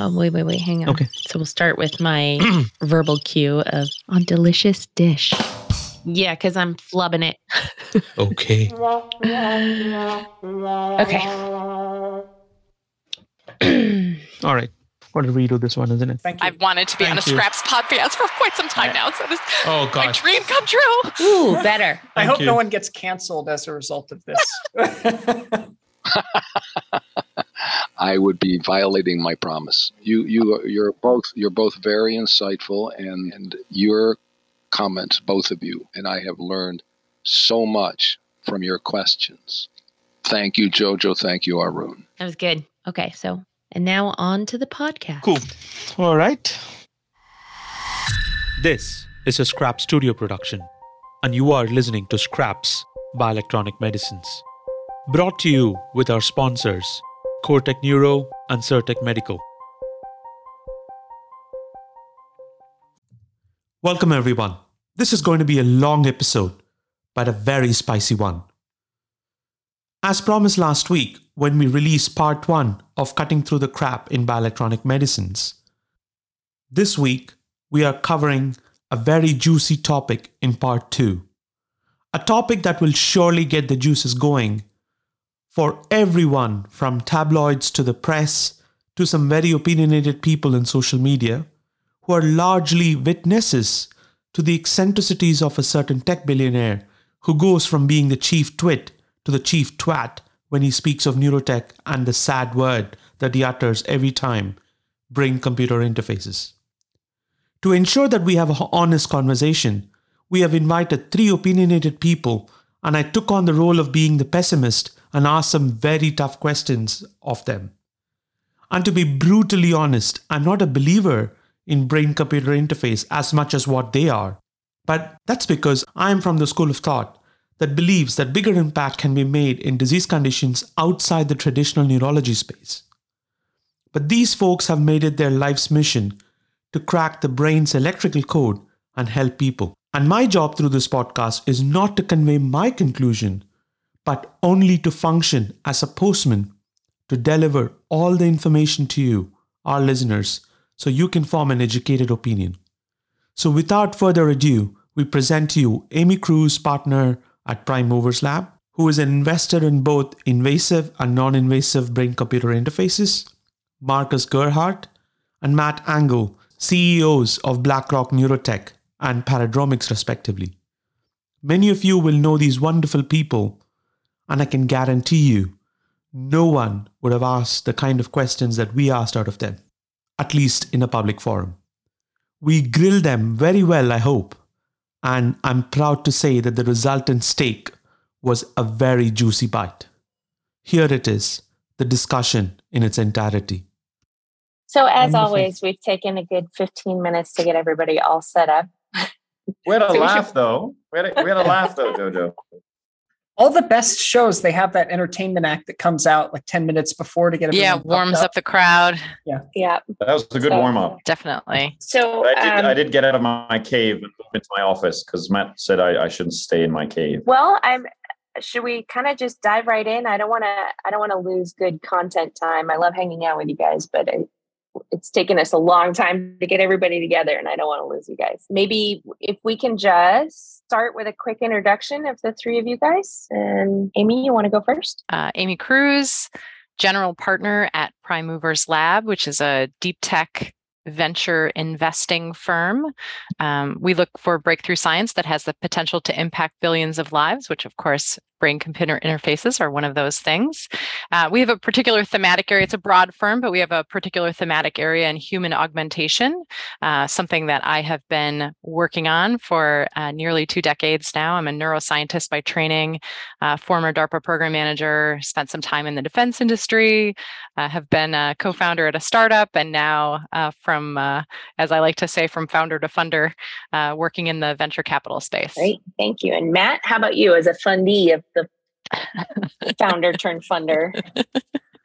Oh, wait, wait, wait. Hang on. Okay. So we'll start with my verbal cue of on delicious dish. Yeah, because I'm flubbing it. Okay. Okay. All right. What a redo this one, isn't it? Thank you. I've wanted to be on a you. Scraps podcast for quite some time now. So this Oh my dream come true. Ooh, better. I Thank hope you. no one gets canceled as a result of this. I would be violating my promise. You, you, you're both, you're both very insightful, and, and your comments, both of you, and I have learned so much from your questions. Thank you, Jojo. Thank you, Arun. That was good. Okay, so and now on to the podcast. Cool. All right. This is a Scrap Studio production, and you are listening to Scraps by Electronic Medicines. Brought to you with our sponsors, Cortec Neuro and Cirtec Medical. Welcome, everyone. This is going to be a long episode, but a very spicy one. As promised last week, when we released part one of Cutting Through the Crap in Bioelectronic Medicines, this week we are covering a very juicy topic in part two. A topic that will surely get the juices going for everyone from tabloids to the press to some very opinionated people in social media who are largely witnesses to the eccentricities of a certain tech billionaire who goes from being the chief twit to the chief twat when he speaks of neurotech and the sad word that he utters every time brain computer interfaces. To ensure that we have an honest conversation, we have invited three opinionated people, and I took on the role of being the pessimist and ask some very tough questions of them. And to be brutally honest, I'm not a believer in brain computer interface as much as what they are. But that's because I'm from the school of thought that believes that bigger impact can be made in disease conditions outside the traditional neurology space. But these folks have made it their life's mission to crack the brain's electrical code and help people. And my job through this podcast is not to convey my conclusion, but only to function as a postman to deliver all the information to you, our listeners, so you can form an educated opinion. So without further ado, we present to you Amy Kruse, partner at Prime Movers Lab, who is an investor in both invasive and non invasive brain computer interfaces, Marcus Gerhardt, and Matt Angle, CEOs of BlackRock Neurotech and Paradromics, respectively. Many of you will know these wonderful people, and I can guarantee you no one would have asked the kind of questions that we asked out of them, at least in a public forum. We grilled them very well, I hope, and I'm proud to say that the resultant steak was a very juicy bite. Here it is, the discussion in its entirety. So, as Wonderful. always, we've taken a good 15 minutes to get everybody all set up. We had a So laugh should- though. We had a, we had a laugh though, Jojo. All the best shows, they have that entertainment act that comes out like 10 minutes before to get everyone Yeah, warms up the crowd. Yeah. Yeah that was a good So- warm up. Definitely. So, I did, um, I did get out of my cave and move into my office because Matt said I, I shouldn't stay in my cave. well, I'm. Should we kind of just dive right in? I don't want to. I don't want to lose good content time. I love hanging out with you guys, but I, it's taken us a long time to get everybody together, and I don't want to lose you guys. Maybe if we can just start with a quick introduction of the three of you guys. And Amy, you want to go first? Uh, Amy Kruse, general partner at Prime Movers Lab, which is a deep tech venture investing firm. Um, we look for breakthrough science that has the potential to impact billions of lives, which, of course, brain computer interfaces are one of those things. Uh, we have a particular thematic area. It's a broad firm, but we have a particular thematic area in human augmentation, uh, something that I have been working on for uh, nearly two decades now. I'm a neuroscientist by training, uh, former DARPA program manager, spent some time in the defense industry, uh, have been a co founder at a startup, and now uh, from, as I like to say, from founder to funder, working in the venture capital space. Great, thank you. And Matt, how about you as a fundee of founder turned funder?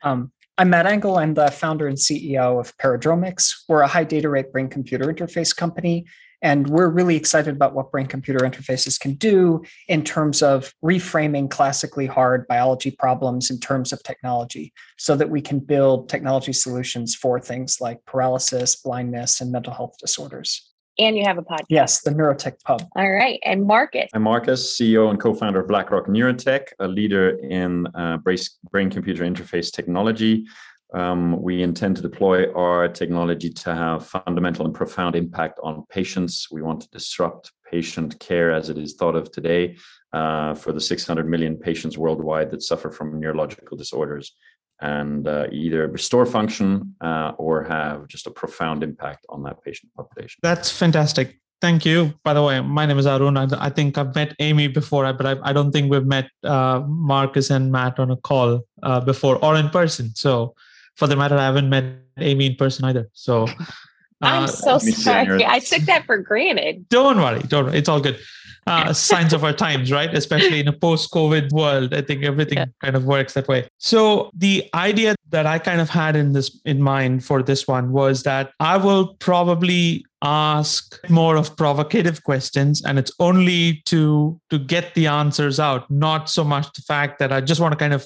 Um, I'm Matt Angle. I'm the founder and CEO of Paradromics. We're a high data rate brain computer interface company. And we're really excited about what brain computer interfaces can do in terms of reframing classically hard biology problems in terms of technology so that we can build technology solutions for things like paralysis, blindness, and mental health disorders. And you have a podcast. Yes, the Neurotech Pub. All right. And Marcus. I'm Marcus, CEO and co-founder of BlackRock Neurotech, a leader in uh, brain-computer interface technology. Um, we intend to deploy our technology to have fundamental and profound impact on patients. We want to disrupt patient care as it is thought of today uh, for the 600 million patients worldwide that suffer from neurological disorders and uh, either restore function uh, or have just a profound impact on that patient population. That's fantastic. Thank you. By the way, my name is Arun. I, I think I've met Amy before, but I, I don't think we've met uh, Marcus and Matt on a call uh, before or in person. So for the matter, I haven't met Amy in person either. So I'm uh, so sorry. I took that for granted. Don't worry. Don't worry. It's all good. Uh, signs of our times, right? Especially in a post-COVID world, I think everything yeah. kind of works that way. So the idea that I kind of had in this in mind for this one was that I will probably ask more of provocative questions, and it's only to to get the answers out, not so much the fact that I just want to kind of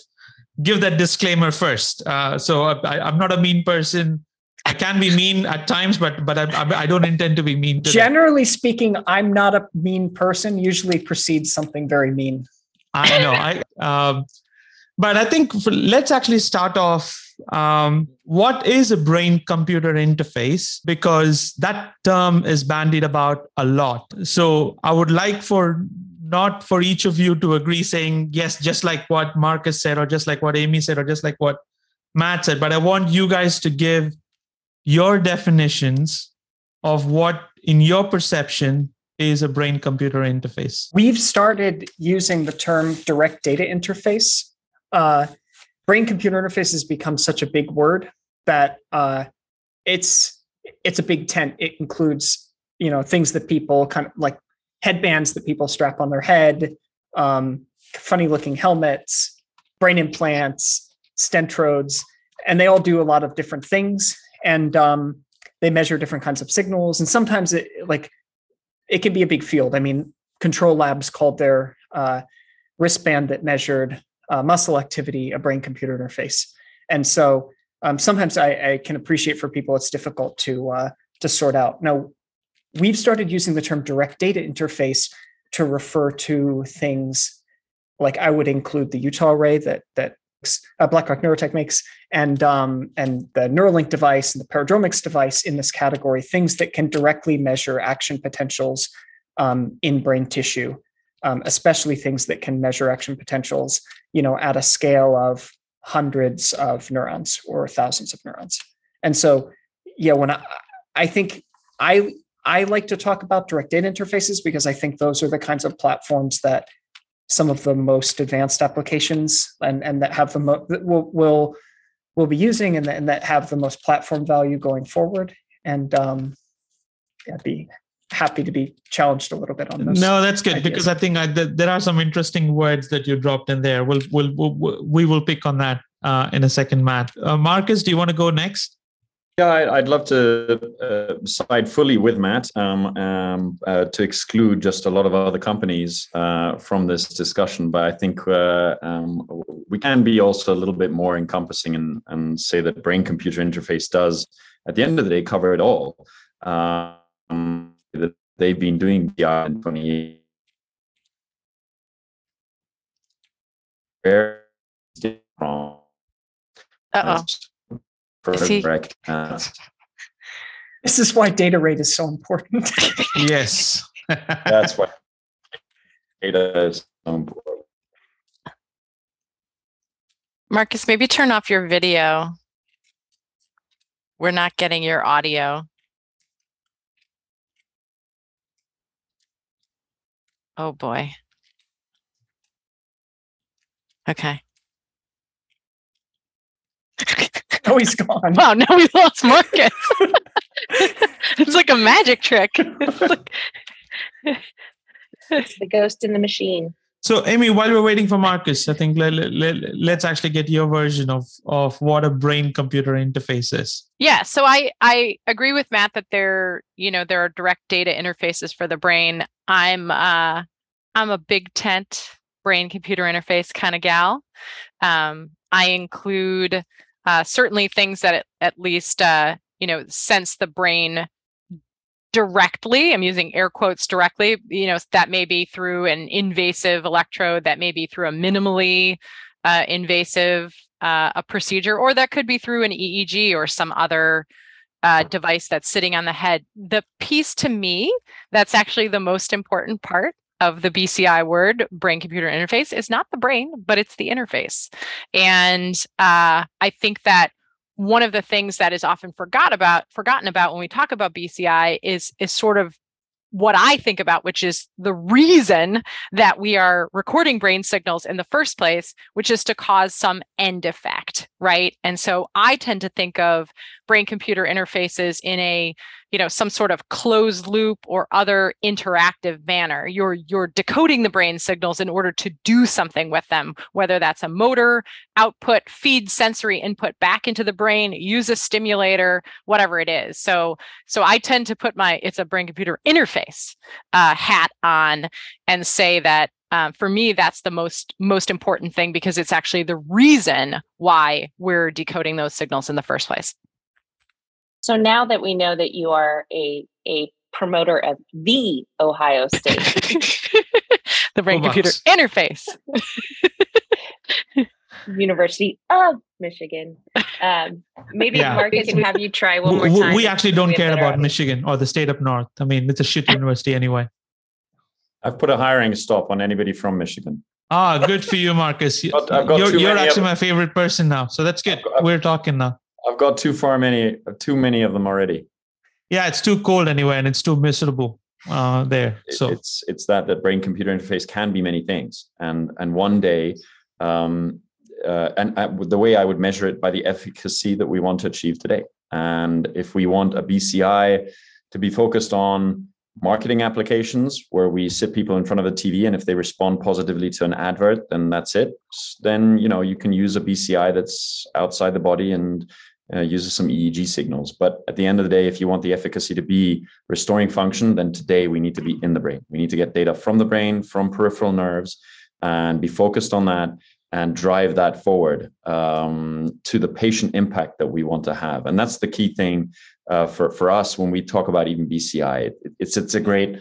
give that disclaimer first. Uh, so I, am not a mean person. I can be mean at times, but but I, I don't intend to be mean. Generally them. speaking, I'm not a mean person. Usually precedes something very mean. I know. I um, but I think for, let's actually start off. Um, what is a brain-computer interface? Because that term is bandied about a lot. So I would like for not for each of you to agree saying yes just like what marcus said or just like what amy said or just like what matt said but i want you guys to give your definitions of what in your perception is a brain computer interface? We've started using the term direct data interface. Uh, brain computer interface has become such a big word that uh, it's it's a big tent. It includes you know things that people kind of like headbands that people strap on their head, um, funny looking helmets, brain implants, stentrodes, and they all do a lot of different things. And um, they measure different kinds of signals. And sometimes it like it can be a big field. I mean, Control Labs called their uh, wristband that measured uh, muscle activity a brain computer interface. And so um, sometimes I, I, can appreciate for people it's difficult to uh, to sort out. Now, we've started using the term direct data interface to refer to things like I would include the Utah array that that uh, BlackRock Neurotech makes, and um, and the Neuralink device and the Paradromics device in this category, things that can directly measure action potentials um, in brain tissue, um, especially things that can measure action potentials, you know, at a scale of hundreds of neurons or thousands of neurons. And so, yeah, when I, I think I I like to talk about direct data interfaces because I think those are the kinds of platforms that some of the most advanced applications and, and that have the mo- that will will will be using and, and that have the most platform value going forward. And um, yeah, I'd be happy to be challenged a little bit on this. No, that's good ideas. because I think I, th- there are some interesting words that you dropped in there. We'll, we'll, we'll we will pick on that uh, in a second, Matt. Uh, Marcus, do you want to go next? Yeah, I'd love to uh, side fully with Matt um, um, uh, to exclude just a lot of other companies uh, from this discussion. But I think uh, um, we can be also a little bit more encompassing and, and say that brain computer interface does, at the end of the day, cover it all. Um, that they've been doing BI in 20 years. Uh oh correct. Uh, this is why data rate is so important. yes. That's why data is so important. Marcus, maybe turn off your video. We're not getting your audio. Oh boy. Okay. oh, he's gone. Wow, now we lost Marcus. it's like a magic trick. It's, like... it's the ghost in the machine. So, Amy, while we're waiting for Marcus, I think let, let, us actually get your version of, of what a brain computer interface is. Yeah, so I, I agree with Matt that there, you know, there are direct data interfaces for the brain. I'm uh, I'm a big tent brain computer interface kind of gal. Um, I include uh, certainly things that at, least uh, you know sense the brain directly i'm using air quotes directly you know that may be through an invasive electrode that may be through a minimally uh, invasive uh, a procedure or that could be through an eeg or some other uh, device that's sitting on the head. The piece to me that's actually the most important part of the bci word brain computer interface is not the brain but it's the interface and uh, i think that one of the things that is often forgot about forgotten about when we talk about BCI is is sort of what I think about, which is the reason that we are recording brain signals in the first place, which is to cause some end effect, right? And so I tend to think of brain computer interfaces in a you know some sort of closed loop or other interactive manner. You're you're decoding the brain signals in order to do something with them whether that's a motor output feed sensory input back into the brain use a stimulator whatever it is. So so i tend to put my it's a brain computer interface uh, hat on and say that um, for me that's the most most important thing because it's actually the reason why we're decoding those signals in the first place so now that we know that you are a a promoter of the Ohio State, the brain computer interface, University of Michigan. Um, maybe yeah. Marcus can have you try one more time. We actually don't care about audience. Michigan or the state up north. I mean, it's a shit university anyway. I've put a hiring stop on anybody from Michigan. Ah, good for you, Marcus. you're, you're actually my favorite person now. So that's good. I've, We're talking now. I've got too far many, too many of them already. Yeah, it's too cold anyway, and it's too miserable uh, there. So it's it's that that brain computer interface can be many things, and and one day, um, uh, and uh, the way I would measure it by the efficacy that we want to achieve today. And if we want a BCI to be focused on marketing applications where we sit people in front of a TV and if they respond positively to an advert, then that's it. Then you know you can use a BCI that's outside the body and uh, uses some EEG signals. But at the end of the day, if you want the efficacy to be restoring function, then today we need to be in the brain. We need to get data from the brain, from peripheral nerves, and be focused on that and drive that forward um, to the patient impact that we want to have. And that's the key thing uh, for for us when we talk about even BCI. It, it's it's a great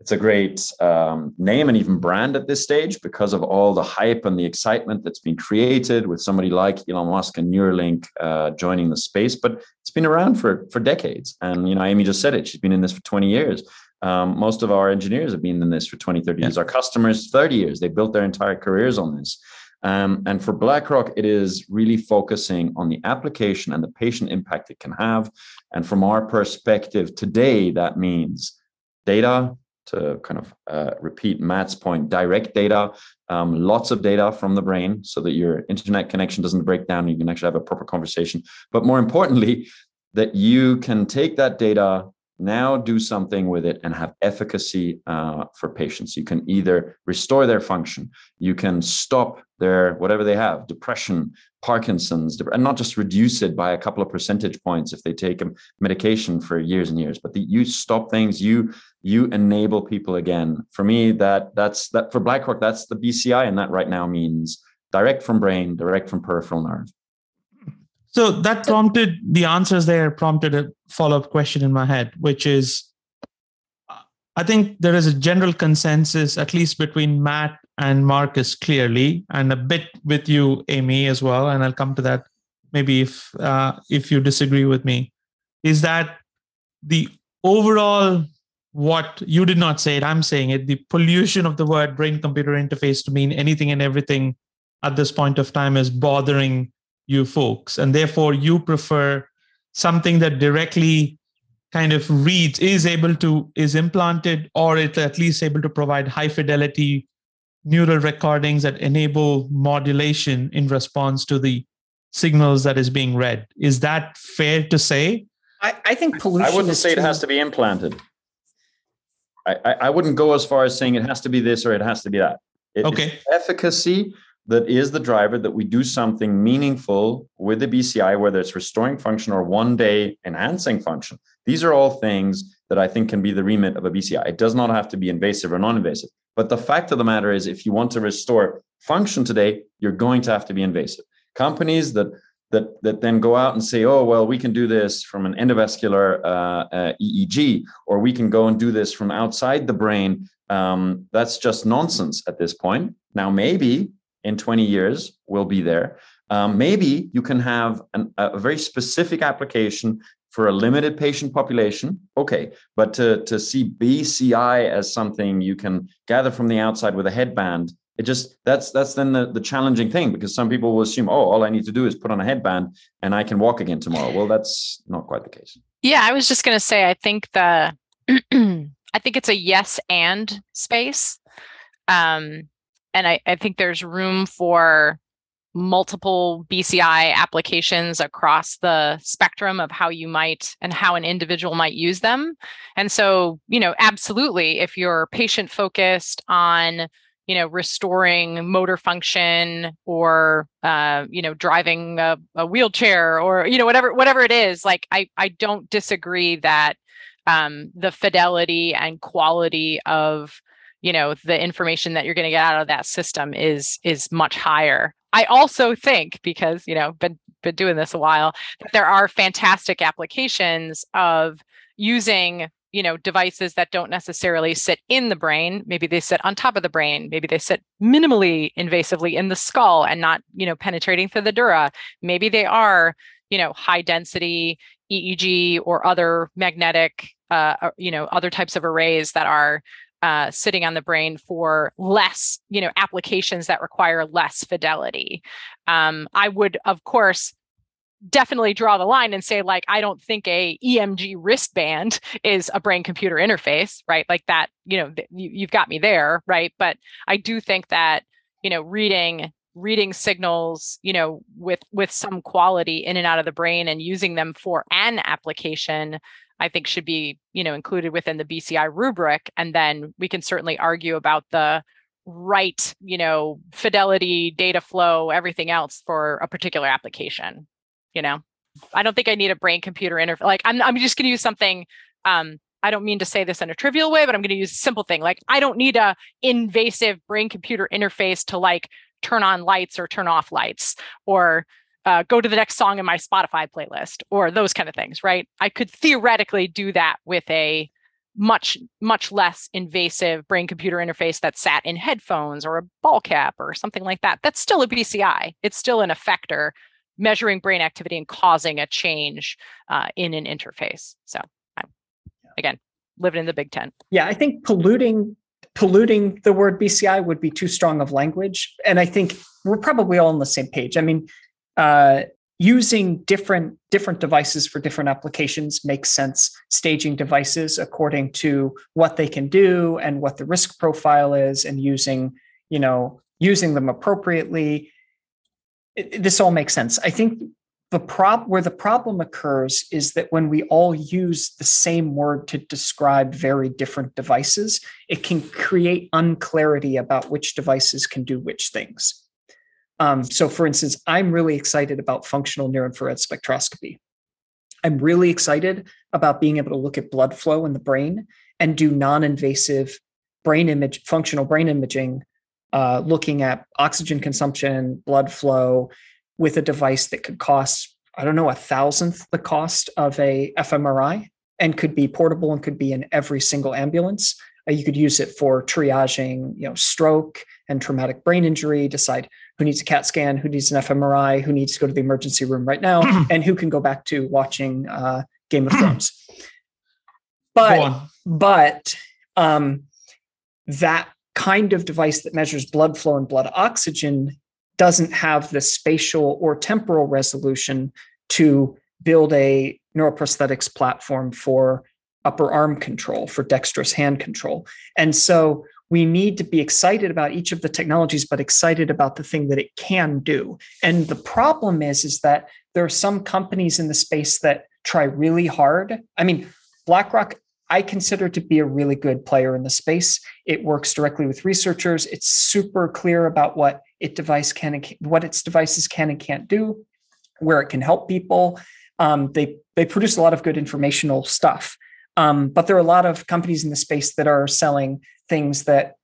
it's a great um, name and even brand at this stage because of all the hype and the excitement that's been created with somebody like Elon Musk and Neuralink uh, joining the space. But it's been around for for decades, and you know, Amy just said it. She's been in this for 20 years. Um, most of our engineers have been in this for 20, 30 years. Our customers, 30 years. They built their entire careers on this. Um, and for BlackRock, it is really focusing on the application and the patient impact it can have. And from our perspective today, that means data, to kind of uh, repeat Matt's point, direct data, um, lots of data from the brain so that your internet connection doesn't break down. You can actually have a proper conversation. But more importantly, that you can take that data now do something with it and have efficacy uh, for patients. You can either restore their function, you can stop their whatever they have, depression, Parkinson's, and not just reduce it by a couple of percentage points if they take a medication for years and years, but the, you stop things, you you enable people again. For me, that that's that for BlackRock, that's the BCI, and that right now means direct from brain, direct from peripheral nerve. So that prompted the answers there prompted a follow up question in my head, which is I think there is a general consensus, at least between Matt and Marcus, clearly, and a bit with you, Amy, as well. And I'll come to that maybe if uh, if you disagree with me, is that the overall what you did not say it, I'm saying it, the pollution of the word brain computer interface to mean anything and everything at this point of time is bothering you folks. And therefore, you prefer something that directly kind of reads, is able to, is implanted, or it's at least able to provide high fidelity neural recordings that enable modulation in response to the signals that is being read. Is that fair to say? I, I think pollution. I wouldn't say too... it has to be implanted. I, I, I wouldn't go as far as saying it has to be this or it has to be that. It, Okay. Efficacy that is the driver that we do something meaningful with the BCI, whether it's restoring function or one day enhancing function. These are all things that I think can be the remit of a BCI. It does not have to be invasive or non invasive. But the fact of the matter is, if you want to restore function today, you're going to have to be invasive. Companies that that that then go out and say, oh well, we can do this from an endovascular uh, uh, EEG, or we can go and do this from outside the brain. Um, that's just nonsense at this point. Now, maybe in 20 years we'll be there. Um, maybe you can have an, a very specific application for a limited patient population. Okay, but to to see BCI as something you can gather from the outside with a headband it just that's that's then the, the challenging thing because some people will assume oh all i need to do is put on a headband and i can walk again tomorrow well that's not quite the case Yeah, I was just going to say, I think the, I think it's a yes and space. Um, and I, I think there's room for multiple BCI applications across the spectrum of how you might and how an individual might use them. And so, you know, absolutely, if you're patient focused on, you know, restoring motor function or, uh, you know, driving a, a wheelchair or, you know, whatever, whatever it is, like I, I don't disagree that um, the fidelity and quality of you know the information that you're going to get out of that system is is much higher. I also think because you know been been doing this a while that there are fantastic applications of using you know devices that don't necessarily sit in the brain. Maybe they sit on top of the brain. Maybe they sit minimally invasively in the skull and not you know penetrating through the dura. Maybe they are you know high density eeg or other magnetic uh, uh, you know other types of arrays that are uh, sitting on the brain for less, you know, applications that require less fidelity. Um, I would, of course, definitely draw the line and say, like, I don't think a EMG wristband is a brain-computer interface, right? Like that, you know, th- you, you've got me there, right? But I do think that, you know, reading reading signals you know with with some quality in and out of the brain and using them for an application I think should be, you know, included within the BCI rubric. And then we can certainly argue about the right, you know, fidelity, data flow, everything else for a particular application. You know, I don't think I need a brain computer interface. Like I'm, I'm just going to use something. Um, I don't mean to say this in a trivial way, but I'm going to use a simple thing. Like I don't need a invasive brain computer interface to like turn on lights or turn off lights or uh, go to the next song in my Spotify playlist or those kind of things, right? I could theoretically do that with a much, much less invasive brain computer interface that sat in headphones or a ball cap or something like that. That's still a BCI, it's still an effector measuring brain activity and causing a change uh, in an interface. So, again, living in the Big Ten. Yeah, I think polluting polluting the word BCI would be too strong of language, and I think we're probably all on the same page. I mean, uh, using different different devices for different applications makes sense. Staging devices according to what they can do and what the risk profile is and using you know using them appropriately. It, this all makes sense. I think the prop where the problem occurs is that when we all use the same word to describe very different devices it can create unclarity about which devices can do which things um, so, for instance, I'm really excited about functional near infrared spectroscopy. I'm really excited about being able to look at blood flow in the brain and do non invasive brain image, functional brain imaging, uh, looking at oxygen consumption, blood flow with a device that could cost, I don't know, a thousandth the cost of a fMRI and could be portable and could be in every single ambulance. Uh, you could use it for triaging, you know, stroke and traumatic brain injury, decide who needs a CAT scan, who needs an fMRI, who needs to go to the emergency room right now, and who can go back to watching uh, Game of Thrones. But but um, that kind of device that measures blood flow and blood oxygen doesn't have the spatial or temporal resolution to build a neuroprosthetics platform for upper arm control, for dexterous hand control. And so we need to be excited about each of the technologies but excited about the thing that it can do and the problem is is that there are some companies in the space that try really hard i mean blackrock I consider to be a really good player in the space. It works directly with researchers. It's super clear about what it device can what its devices can and can't do, where it can help people. Um, they they produce a lot of good informational stuff. Um, but there are a lot of companies in the space that are selling things that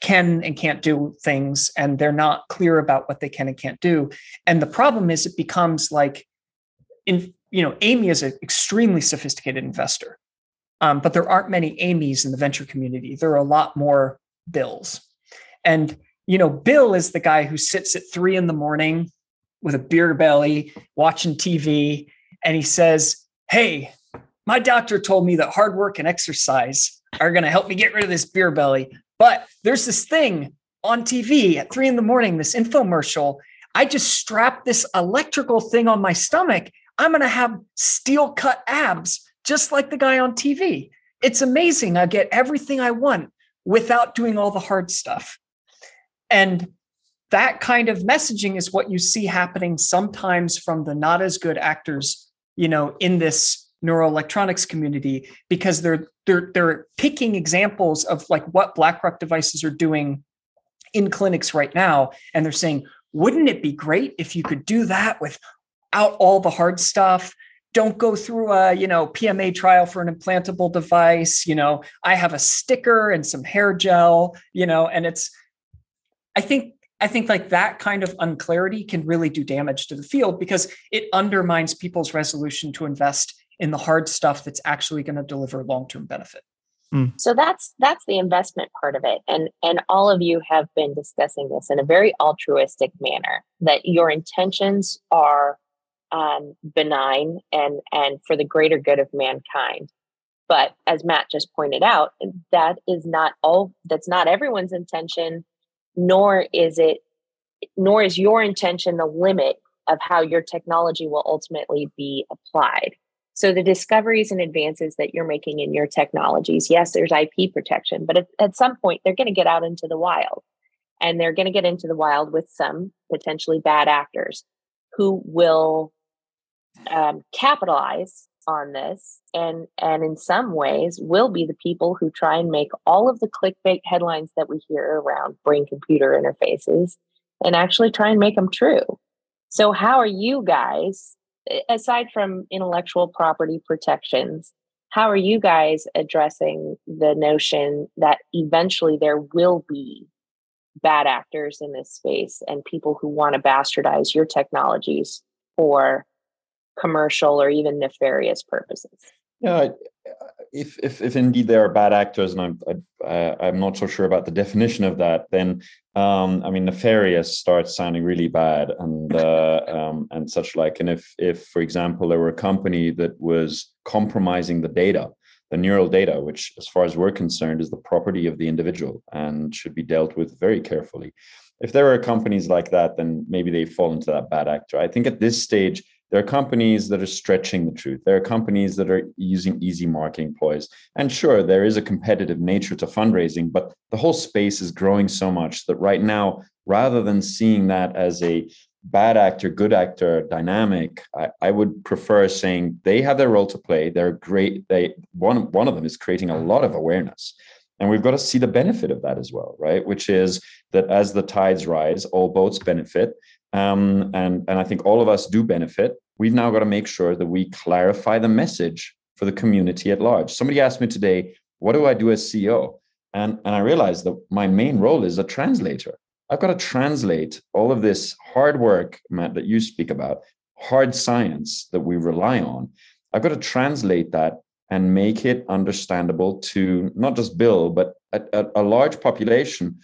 can and can't do things, and they're not clear about what they can and can't do. And the problem is, it becomes like, in you know, Amy is an extremely sophisticated investor, um, but there aren't many Amy's in the venture community. There are a lot more Bills, and you know, Bill is the guy who sits at three in the morning with a beer belly watching TV, and he says, "Hey." My doctor told me that hard work and exercise are going to help me get rid of this beer belly. But there's this thing on TV at three in the morning, this infomercial. I just strap this electrical thing on my stomach. I'm going to have steel cut abs, just like the guy on TV. It's amazing. I get everything I want without doing all the hard stuff. And that kind of messaging is what you see happening sometimes from the not as good actors, you know, in this neuroelectronics community because they're they're they're picking examples of like what BlackRock devices are doing in clinics right now. And they're saying wouldn't it be great if you could do that without all the hard stuff? Don't go through a you know pma trial for an implantable device. You know i have a sticker and some hair gel you know and it's i think I think like that kind of unclarity can really do damage to the field because it undermines people's resolution to invest in the hard stuff that's actually going to deliver long-term benefit. Mm. So that's that's the investment part of it. And and all of you have been discussing this in a very altruistic manner that your intentions are um, benign and and for the greater good of mankind. But as Matt just pointed out, that is not all that's not everyone's intention, nor is it nor is your intention the limit of how your technology will ultimately be applied. So the discoveries and advances that you're making in your technologies, yes, there's IP protection, but at, at some point they're going to get out into the wild. And they're going to get into the wild with some potentially bad actors who will um, capitalize on this and and in some ways will be the people who try and make all of the clickbait headlines that we hear around brain computer interfaces and actually try and make them true so how are you guys aside from intellectual property protections, how are you guys addressing the notion that eventually there will be bad actors in this space and people who want to bastardize your technologies for commercial or even nefarious purposes? Yeah, if, if if indeed there are bad actors, and I'm I, I'm not so sure about the definition of that, then um, I mean nefarious starts sounding really bad and uh, um, and such like. And if if for example there were a company that was compromising the data, the neural data, which as far as we're concerned is the property of the individual and should be dealt with very carefully. If there are companies like that, then maybe they fall into that bad actor. I think at this stage there are companies that are stretching the truth. There are companies that are using easy marketing ploys. And sure, there is a competitive nature to fundraising, but the whole space is growing so much that right now, rather than seeing that as a bad actor, good actor dynamic, I, I would prefer saying they have their role to play. They're great. They one one of them is creating a lot of awareness. And we've got to see the benefit of that as well, right? Which is that as the tides rise, all boats benefit um, and and I think all of us do benefit. We've now got to make sure that we clarify the message for the community at large. Somebody asked me today, "What do I do as CEO?" And and I realized that my main role is a translator. I've got to translate all of this hard work, Matt, that you speak about, hard science that we rely on. I've got to translate that and make it understandable to not just Bill, but a, a, a large population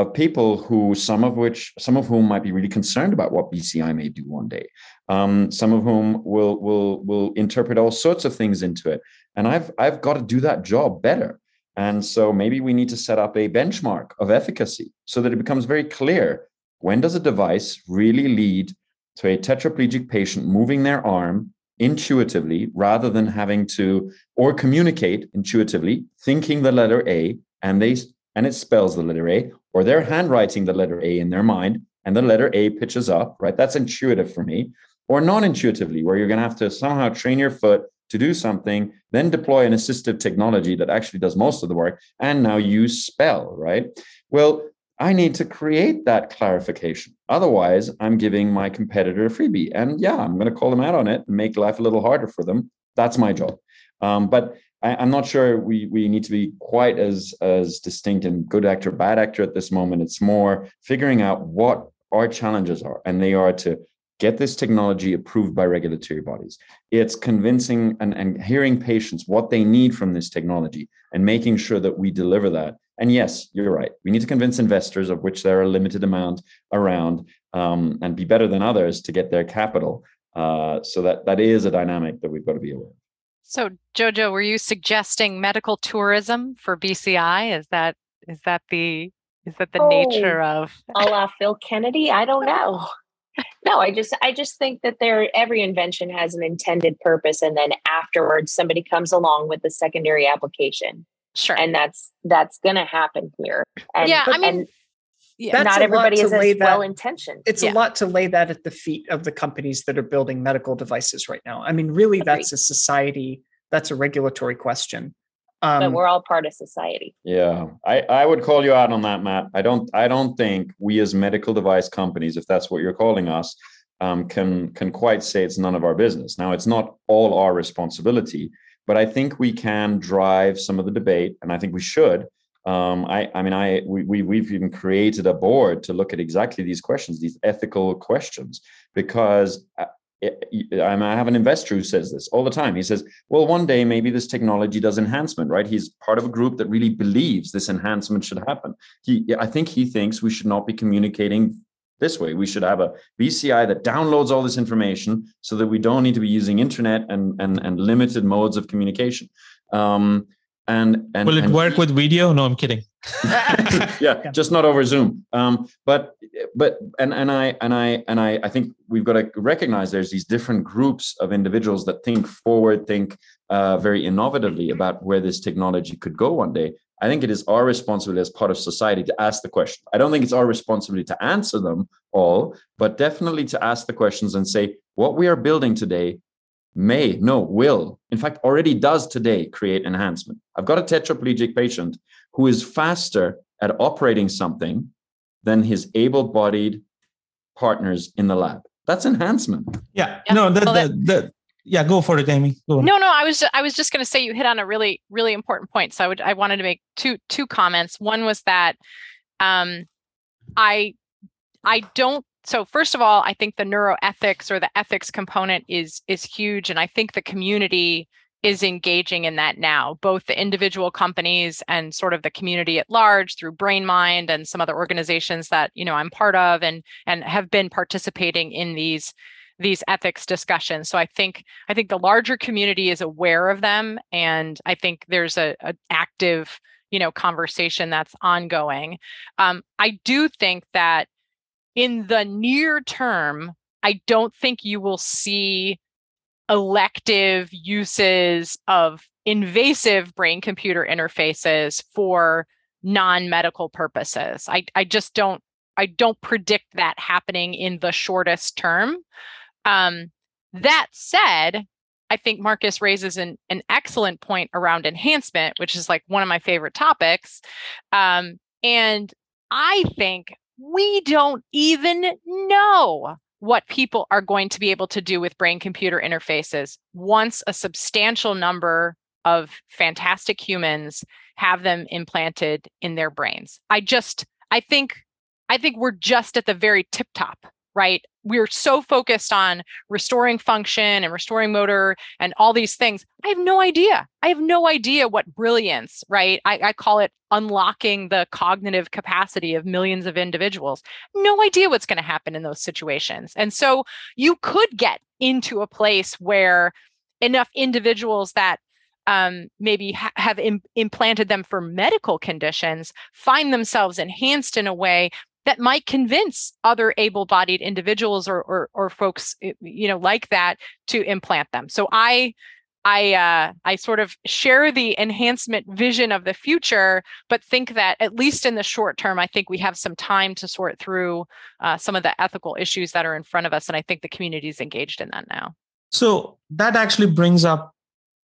of people who some of which some of whom might be really concerned about what BCI may do one day. Um, some of whom will will will interpret all sorts of things into it. And I've I've got to do that job better. And so maybe we need to set up a benchmark of efficacy so that it becomes very clear when does a device really lead to a tetraplegic patient moving their arm intuitively rather than having to or communicate intuitively thinking the letter A and they and it spells the letter A, or they're handwriting the letter A in their mind and the letter A pitches up, right? That's intuitive for me. Or non intuitively, where you're going to have to somehow train your foot to do something, then deploy an assistive technology that actually does most of the work, and now use spell, right? Well, I need to create that clarification. Otherwise, I'm giving my competitor a freebie. And yeah, I'm going to call them out on it and make life a little harder for them. That's my job. Um, but I, am not sure we we need to be quite as as distinct in good actor, bad actor at this moment. It's more figuring out what our challenges are, and they are to get this technology approved by regulatory bodies. It's convincing and, and hearing patients what they need from this technology and making sure that we deliver that. And yes, you're right. We need to convince investors, of which there are a limited amount around, um, and be better than others to get their capital. Uh, so that that is a dynamic that we've got to be aware of. So, Jojo, were you suggesting medical tourism for BCI? Is that is that the is that the oh, nature of a la Phil Kennedy? I don't know. No, I just I just think that there every invention has an intended purpose, and then afterwards somebody comes along with the secondary application. Sure, and that's that's going to happen here. And, yeah, I mean. Yeah. Not everybody is as well intentioned. It's yeah. a lot to lay that at the feet of the companies that are building medical devices right now. I mean, really, Agreed. that's a society, that's a regulatory question. Um, but we're all part of society. Yeah, I, I would call you out on that, Matt. I don't I don't think we as medical device companies, if that's what you're calling us, um, can can quite say it's none of our business. Now, it's not all our responsibility, but I think we can drive some of the debate, and I think we should um, I, I mean, I we, we we've even created a board to look at exactly these questions, these ethical questions, because I, uh, I have an investor who says this all the time. He says, "Well, one day maybe this technology does enhancement, right?" He's part of a group that really believes this enhancement should happen. He, I think, he thinks we should not be communicating this way. We should have a BCI that downloads all this information so that we don't need to be using internet and and, and limited modes of communication. Um, and, and will it and work with video? No i'm kidding. Yeah just not over zoom. Um, but but and and i and i and i i think we've got to recognize there's these different groups of individuals that think forward think uh, very innovatively about where this technology could go one day. I think it is our responsibility as part of society to ask the question. I don't think it's our responsibility to answer them all but definitely to ask the questions and say what we are building today may, no, will, in fact, already does today create enhancement. I've got a tetraplegic patient who is faster at operating something than his able bodied partners in the lab. That's enhancement. Yeah. yeah. No, the, well, the, the, yeah, go for it, Amy. No, no, I was I was just going to say you hit on a really really important point. So I would I wanted to make two two comments. One was that um I I don't so first of all i think the neuroethics or the ethics component is is huge and i think the community is engaging in that now both the individual companies and sort of the community at large through brainmind and some other organizations that you know i'm part of and and have been participating in these these ethics discussions. So i think i think the larger community is aware of them and i think there's a, a active you know conversation that's ongoing. Um, i do think that in the near term, I don't think you will see elective uses of invasive brain computer interfaces for non-medical purposes. I, I just don't I don't predict that happening in the shortest term. Um, that said, I think Marcus raises an, an excellent point around enhancement, which is like one of my favorite topics. Um, and I think we don't even know what people are going to be able to do with brain computer interfaces once a substantial number of fantastic humans have them implanted in their brains. I just I think I think we're just at the very tip top right? We're so focused on restoring function and restoring motor and all these things. I have no idea. I have no idea what brilliance, right? I, I call it unlocking the cognitive capacity of millions of individuals. No idea what's going to happen in those situations. And so you could get into a place where enough individuals that um, maybe ha- have Im- implanted them for medical conditions find themselves enhanced in a way that might convince other able-bodied individuals or, or, or folks you know like that to implant them so i I uh, I sort of share the enhancement vision of the future, but think that at least in the short term, I think we have some time to sort through uh, some of the ethical issues that are in front of us, and I think the community is engaged in that now. So that actually brings up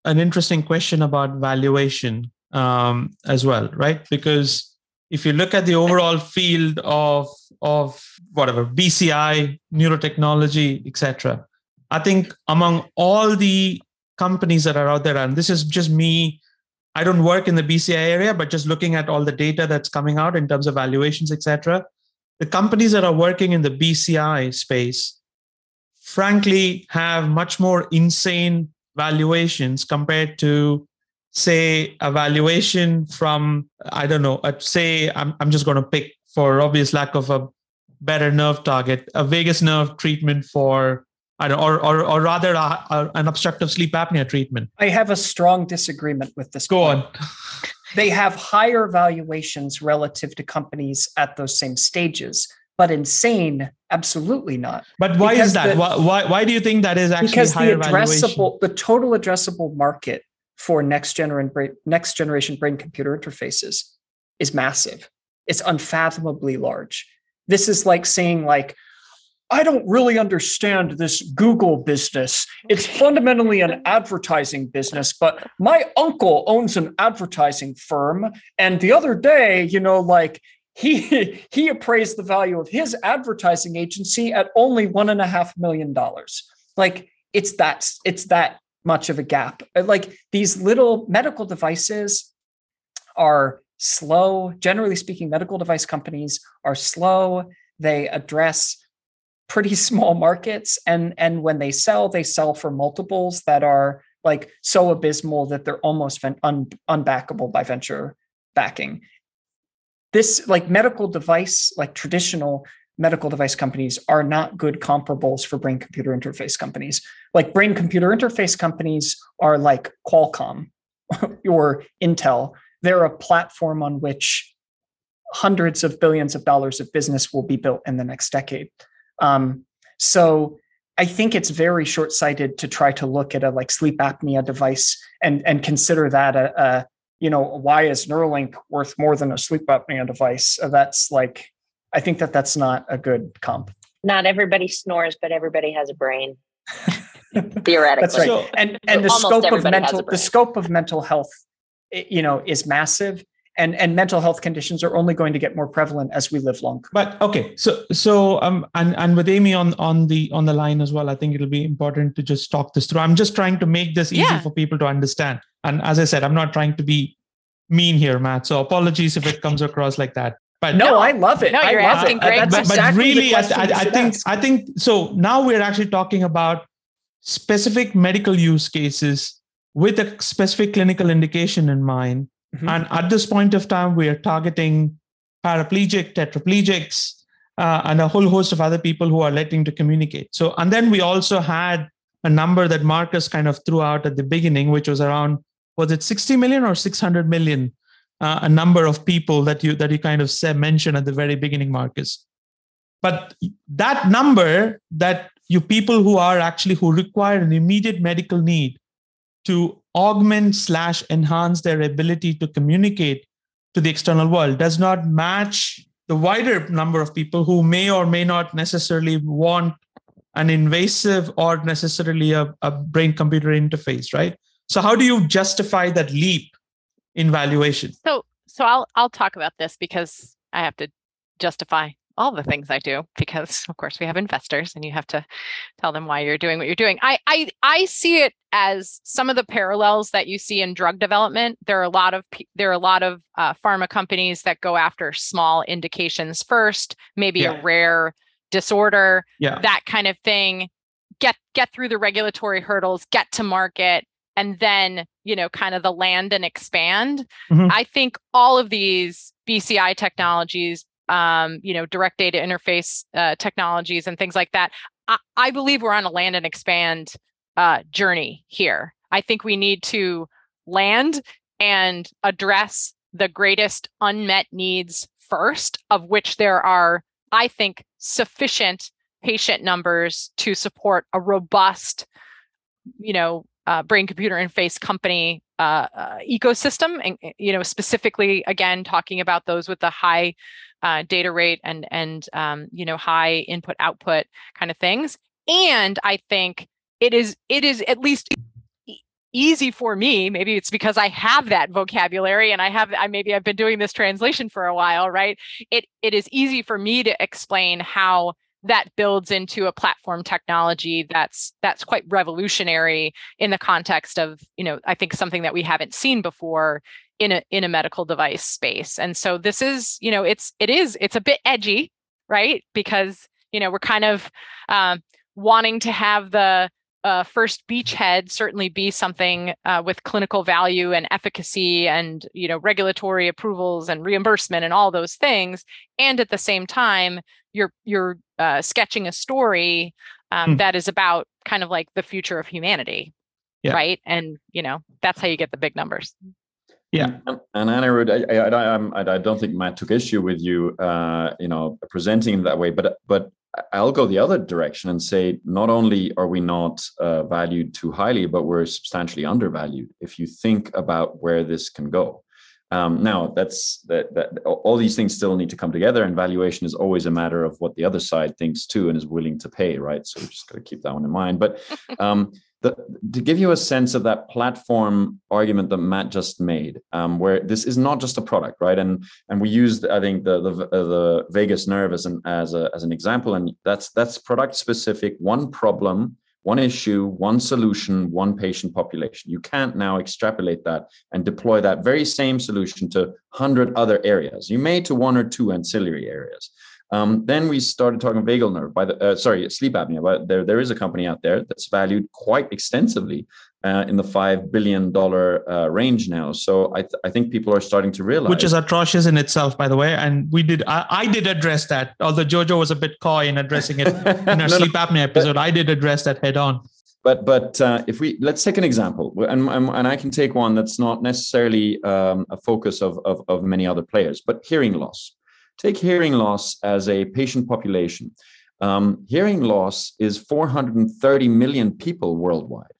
an interesting question about valuation um, as well, right? Because if you look at the overall field of of whatever BCI, neurotechnology, etc., I think among all the companies that are out there, and this is just me, I don't work in the BCI area, but just looking at all the data that's coming out in terms of valuations, etc., the companies that are working in the BCI space, frankly, have much more insane valuations compared to say a valuation from i don't know uh, say i'm, I'm just going to pick for obvious lack of a better nerve target a vagus nerve treatment for I don't, or, or, or rather a, a, an obstructive sleep apnea treatment. I have a strong disagreement with this. Go point. on. they have higher valuations relative to companies at those same stages, but insane, absolutely not. But why because is that? The, why, why, why do you think that is actually because the addressable, valuation? the total addressable market for next generation next generation brain computer interfaces is massive. It's unfathomably large. This is like saying like I don't really understand this Google business. It's fundamentally an advertising business, but my uncle owns an advertising firm. And the other day, you know, like he he appraised the value of his advertising agency at only one and a half million dollars. Like it's that it's that much of a gap. Uh, like these little medical devices are slow. Generally speaking, medical device companies are slow. They address pretty small markets and and when they sell they sell for multiples that are like so abysmal that they're almost un, unbackable by venture backing this like medical device like traditional medical device companies are not good comparables for brain computer interface companies. Like brain computer interface companies are like Qualcomm or Intel. They're a platform on which hundreds of billions of dollars of business will be built in the next decade. Um, so I think it's very short-sighted to try to look at a like sleep apnea device and and consider that a, a you know why is Neuralink worth more than a sleep apnea device? That's like I think that that's not a good comp. Not everybody snores, but everybody has a brain. Theoretically, that's right. So, and and the scope of mental the scope of mental health, you know, is massive. And, and mental health conditions are only going to get more prevalent as we live longer. But okay, so so um and and with Amy on on the on the line as well, I think it'll be important to just talk this through. I'm just trying to make this easy yeah. for people to understand. And as I said, I'm not trying to be mean here, Matt. So apologies if it comes across like that. But no, no, I love it. No, you're I asking great That's but, exactly really, I, I, I think ask. I think so. Now we're actually talking about specific medical use cases with a specific clinical indication in mind. Mm-hmm. And at this point of time, we are targeting paraplegic, tetraplegics, uh, and a whole host of other people who are letting to communicate. So, and then we also had a number that Marcus kind of threw out at the beginning, which was around was it 60 million or 600 million uh, a number of people that you that you kind of said mentioned at the very beginning, Marcus. But that number that you people who are actually who require an immediate medical need to augment slash enhance their ability to communicate to the external world does not match the wider number of people who may or may not necessarily want an invasive or necessarily a, a brain computer interface right so how do you justify that leap in valuation. So so I'll I'll talk about this because I have to justify all the things I do because of course we have investors and you have to tell them why you're doing what you're doing. I I I see it as some of the parallels that you see in drug development. There are a lot of there are a lot of uh, pharma companies that go after small indications first, maybe yeah. a rare disorder, yeah. that kind of thing. Get get through the regulatory hurdles, get to market, and then you know kind of the land and expand mm-hmm. i think all of these bci technologies um, you know direct data interface uh, technologies and things like that I, I, believe we're on a land and expand uh, journey here i think we need to land and address the greatest unmet needs first of which there are i think sufficient patient numbers to support a robust you know uh, brain computer interface company uh, uh, ecosystem and eh, you know specifically again talking about those with the high uh, data rate and and um, you know high input output kind of things. And i think it is it is at least easy for me maybe it's because i have that vocabulary and i have i maybe i've been doing this translation for a while right? It it is easy for me to explain how that builds into a platform technology that's that's quite revolutionary in the context of you know i think something that we haven't seen before in a in a medical device space. And so this is you know it's it is it's a bit edgy right? Because you know we're kind of um, wanting to have the uh, first beachhead certainly be something uh, with clinical value and efficacy and you know regulatory approvals and reimbursement and all those things. And at the same time you're you're uh, sketching a story um, mm. that is about kind of like the future of humanity yeah. right and you know that's how you get the big numbers yeah, and, and Anirudh, I, I, I, I, don't think Matt took issue with you, uh, you know, presenting that way, but but I'll go the other direction and say not only are we not uh, valued too highly, but we're substantially undervalued. If you think about where this can go, um, now that's that, that all these things still need to come together, and valuation is always a matter of what the other side thinks too and is willing to pay, right? So we just got to keep that one in mind. But um, the, to give you a sense of that platform argument that Matt just made, um, where this is not just a product, right? And and we used, I think, the the, uh, the vagus nerve as an as a as an example, and that's that's product specific, one problem one issue, one solution, one patient population. You can't now extrapolate that and deploy that very same solution to 100 other areas. You may to one or two ancillary areas. Um, then we started talking vagal nerve. By the uh, sorry, sleep apnea. But there, there is a company out there that's valued quite extensively uh, in the five billion dollar uh, range now. So I, th- I think people are starting to realize, which is atrocious in itself, by the way. And we did, I, I did address that. Although Jojo was a bit coy in addressing it in our no, sleep no, apnea episode, I did address that head on. But but uh, if we let's take an example, and, and, and I can take one that's not necessarily um, a focus of, of of many other players, but hearing loss. Take hearing loss as a patient population. Um, hearing loss is 430 million people worldwide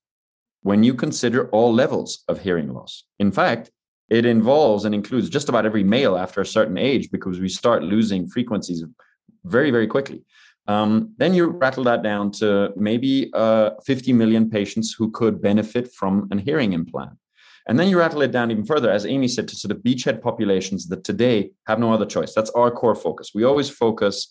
when you consider all levels of hearing loss. In fact, it involves and includes just about every male after a certain age because we start losing frequencies very, very quickly. Um, then you rattle that down to maybe uh, 50 million patients who could benefit from an hearing implant. And then you rattle it down even further, as Amy said, to sort of beachhead populations that today have no other choice. That's our core focus. We always focus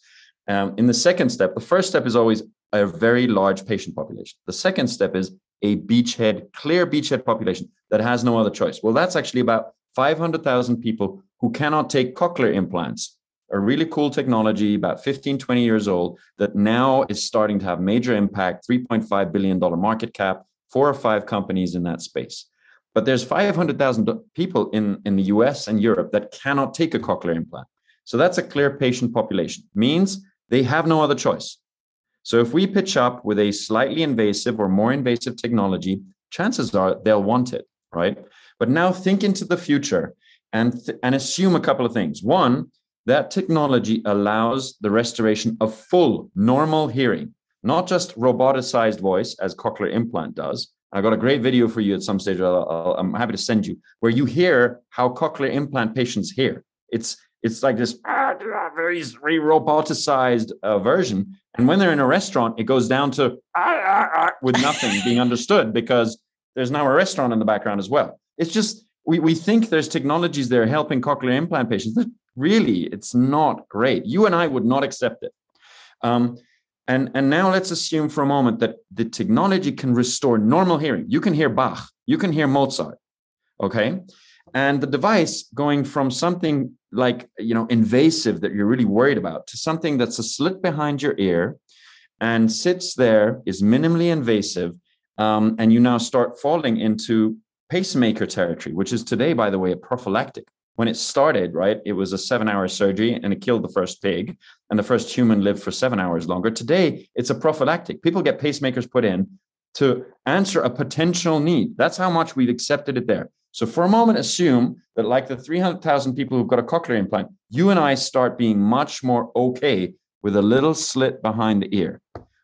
um, in the second step. The first step is always a very large patient population. The second step is a beachhead, clear beachhead population that has no other choice. Well, that's actually about 500,000 people who cannot take cochlear implants. A really cool technology, about 15, 20 years old, that now is starting to have major impact, $3.5 billion market cap, four or five companies in that space. But there's 500,000 people in, in the US and Europe that cannot take a cochlear implant. So that's a clear patient population. Means they have no other choice. So if we pitch up with a slightly invasive or more invasive technology, chances are they'll want it, right? But now think into the future and, th- and assume a couple of things. One, that technology allows the restoration of full normal hearing, not just roboticized voice as cochlear implant does. I got a great video for you at some stage. i am happy to send you where you hear how cochlear implant patients hear. It's it's like this ah, very, very roboticized uh, version. And when they're in a restaurant, it goes down to ah, ah, ah, with nothing being understood because there's now a restaurant in the background as well. It's just we, we think there's technologies there helping cochlear implant patients. Really, it's not great. You and I would not accept it. Um, and, and now let's assume for a moment that the technology can restore normal hearing. You can hear Bach, you can hear Mozart, okay? And the device going from something like you know invasive that you're really worried about to something that's a slit behind your ear and sits there is minimally invasive um, and you now start falling into pacemaker territory which is today by the way a prophylactic when it started right it was a seven hour surgery and it killed the first pig and the first human lived for seven hours longer. Today it's a prophylactic. People get pacemakers put in to answer a potential need. That's how much we've accepted it there. So for a moment, assume that like the 300,000 people who've got a cochlear implant, you and I start being much more okay with a little slit behind the ear.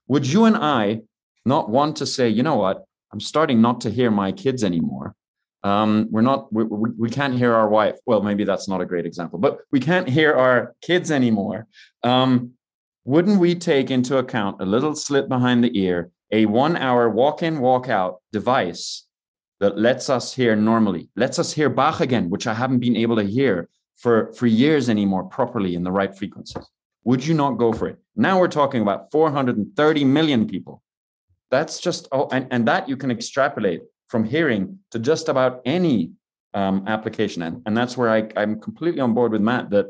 Would you and I not want to say, you know what, I'm starting not to hear my kids anymore. Um, we're not, we, we, we, can't hear our wife. Well, maybe that's not a great example, but we can't hear our kids anymore. Um, wouldn't we take into account a little slit behind the ear, a one hour walk in, walk out device that lets us hear normally, lets us hear Bach again, which I haven't been able to hear for, for years anymore properly in the right frequencies? Would you not go for it? Now we're talking about 430 million people. That's just, oh, and, and that you can extrapolate from hearing to just about any um, application. And, and that's where I, I'm completely on board with Matt that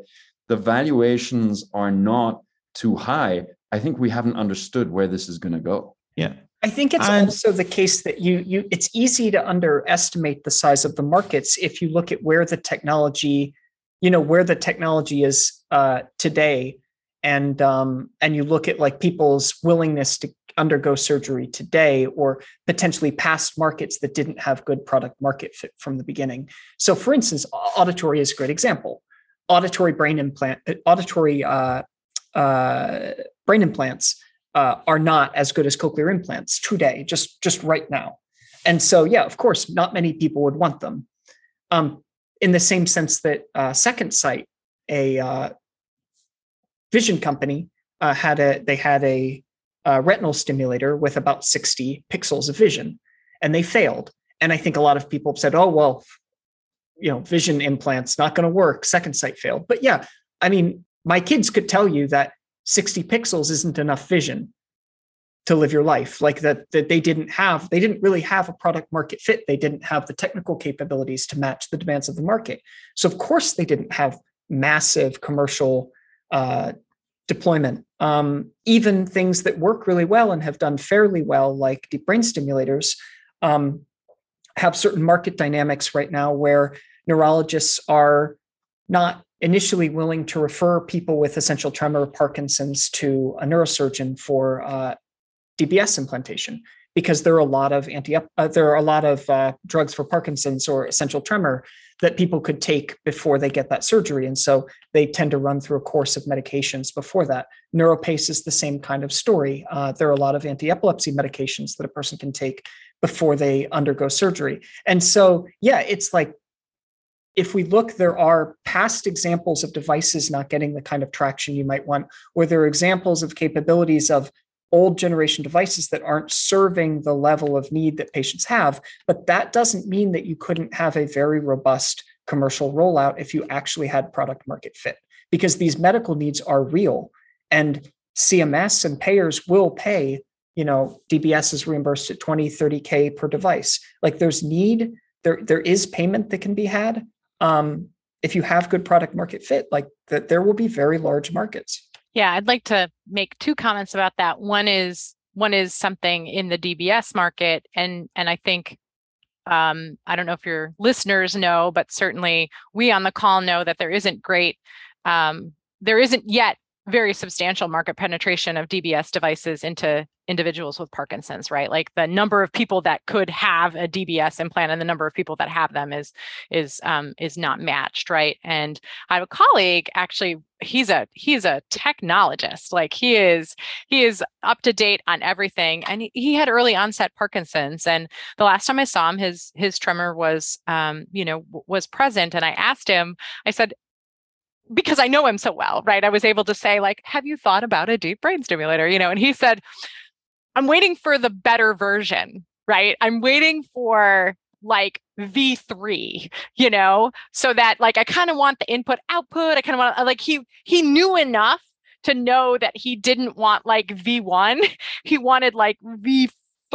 the valuations are not too high. I think we haven't understood where this is going to go. Yeah. I think it's and, also the case that you you it's easy to underestimate the size of the markets if you look at where the technology, you know, where the technology is uh, today, and um, and you look at like people's willingness to undergo surgery today or potentially past markets that didn't have good product market fit from the beginning. So, for instance, auditory is a great example. Auditory brain implant, uh, auditory uh, uh, brain implants uh, are not as good as cochlear implants today, just just right now. And so, yeah, of course, not many people would want them. Um, in the same sense that uh, Second Sight, a uh, vision company, had a they had a uh, retinal stimulator with about 60 pixels of vision, and they failed. And I think a lot of people said, "Oh well, you know, vision implants not going to work. Second sight failed." But yeah, I mean, my kids could tell you that 60 pixels isn't enough vision to live your life like that that they didn't have they didn't really have a product market fit they didn't have the technical capabilities to match the demands of the market so of course they didn't have massive commercial uh, deployment. Um, even things that work really well and have done fairly well, like deep brain stimulators, um, have certain market dynamics right now where neurologists are not initially willing to refer people with essential tremor or Parkinson's to a neurosurgeon for uh, DBS implantation because there are a lot of anti uh, there are a lot of uh, drugs for Parkinson's or essential tremor that people could take before they get that surgery, and so they tend to run through a course of medications before that. Neuropace is the same kind of story. Uh, there are a lot of anti-epilepsy medications that a person can take before they undergo surgery, and so yeah, it's like if we look, there are past examples of devices not getting the kind of traction you might want, or there are examples of capabilities of old generation devices that aren't serving the level of need that patients have. But that doesn't mean that you couldn't have a very robust commercial rollout if you actually had product market fit, because these medical needs are real. And CMS and payers will pay, you know, DBS is reimbursed at 20, 30K per device. Like there's need, there, there is payment that can be had. Um, if you have good product market fit, like that, there will be very large markets. Yeah, I'd like to make two comments about that. One is one is something in the DBS market, and and I think um, I don't know if your listeners know, but certainly we on the call know that there isn't great, um, there isn't yet very substantial market penetration of DBS devices into individuals with Parkinson's, right? Like the number of people that could have a DBS implant and the number of people that have them is is um, is not matched, right? And I have a colleague actually. He's a he's a technologist. Like he is he is up to date on everything, and he, he had early onset Parkinson's. And the last time I saw him, his his tremor was um, you know was present. And I asked him. I said, because I know him so well, right? I was able to say, like, have you thought about a deep brain stimulator? You know, and he said, I'm waiting for the better version, right? I'm waiting for like V3, you know, so that like I kind of want the input output. I kind of want like he he knew enough to know that he didn't want like V1. He wanted like V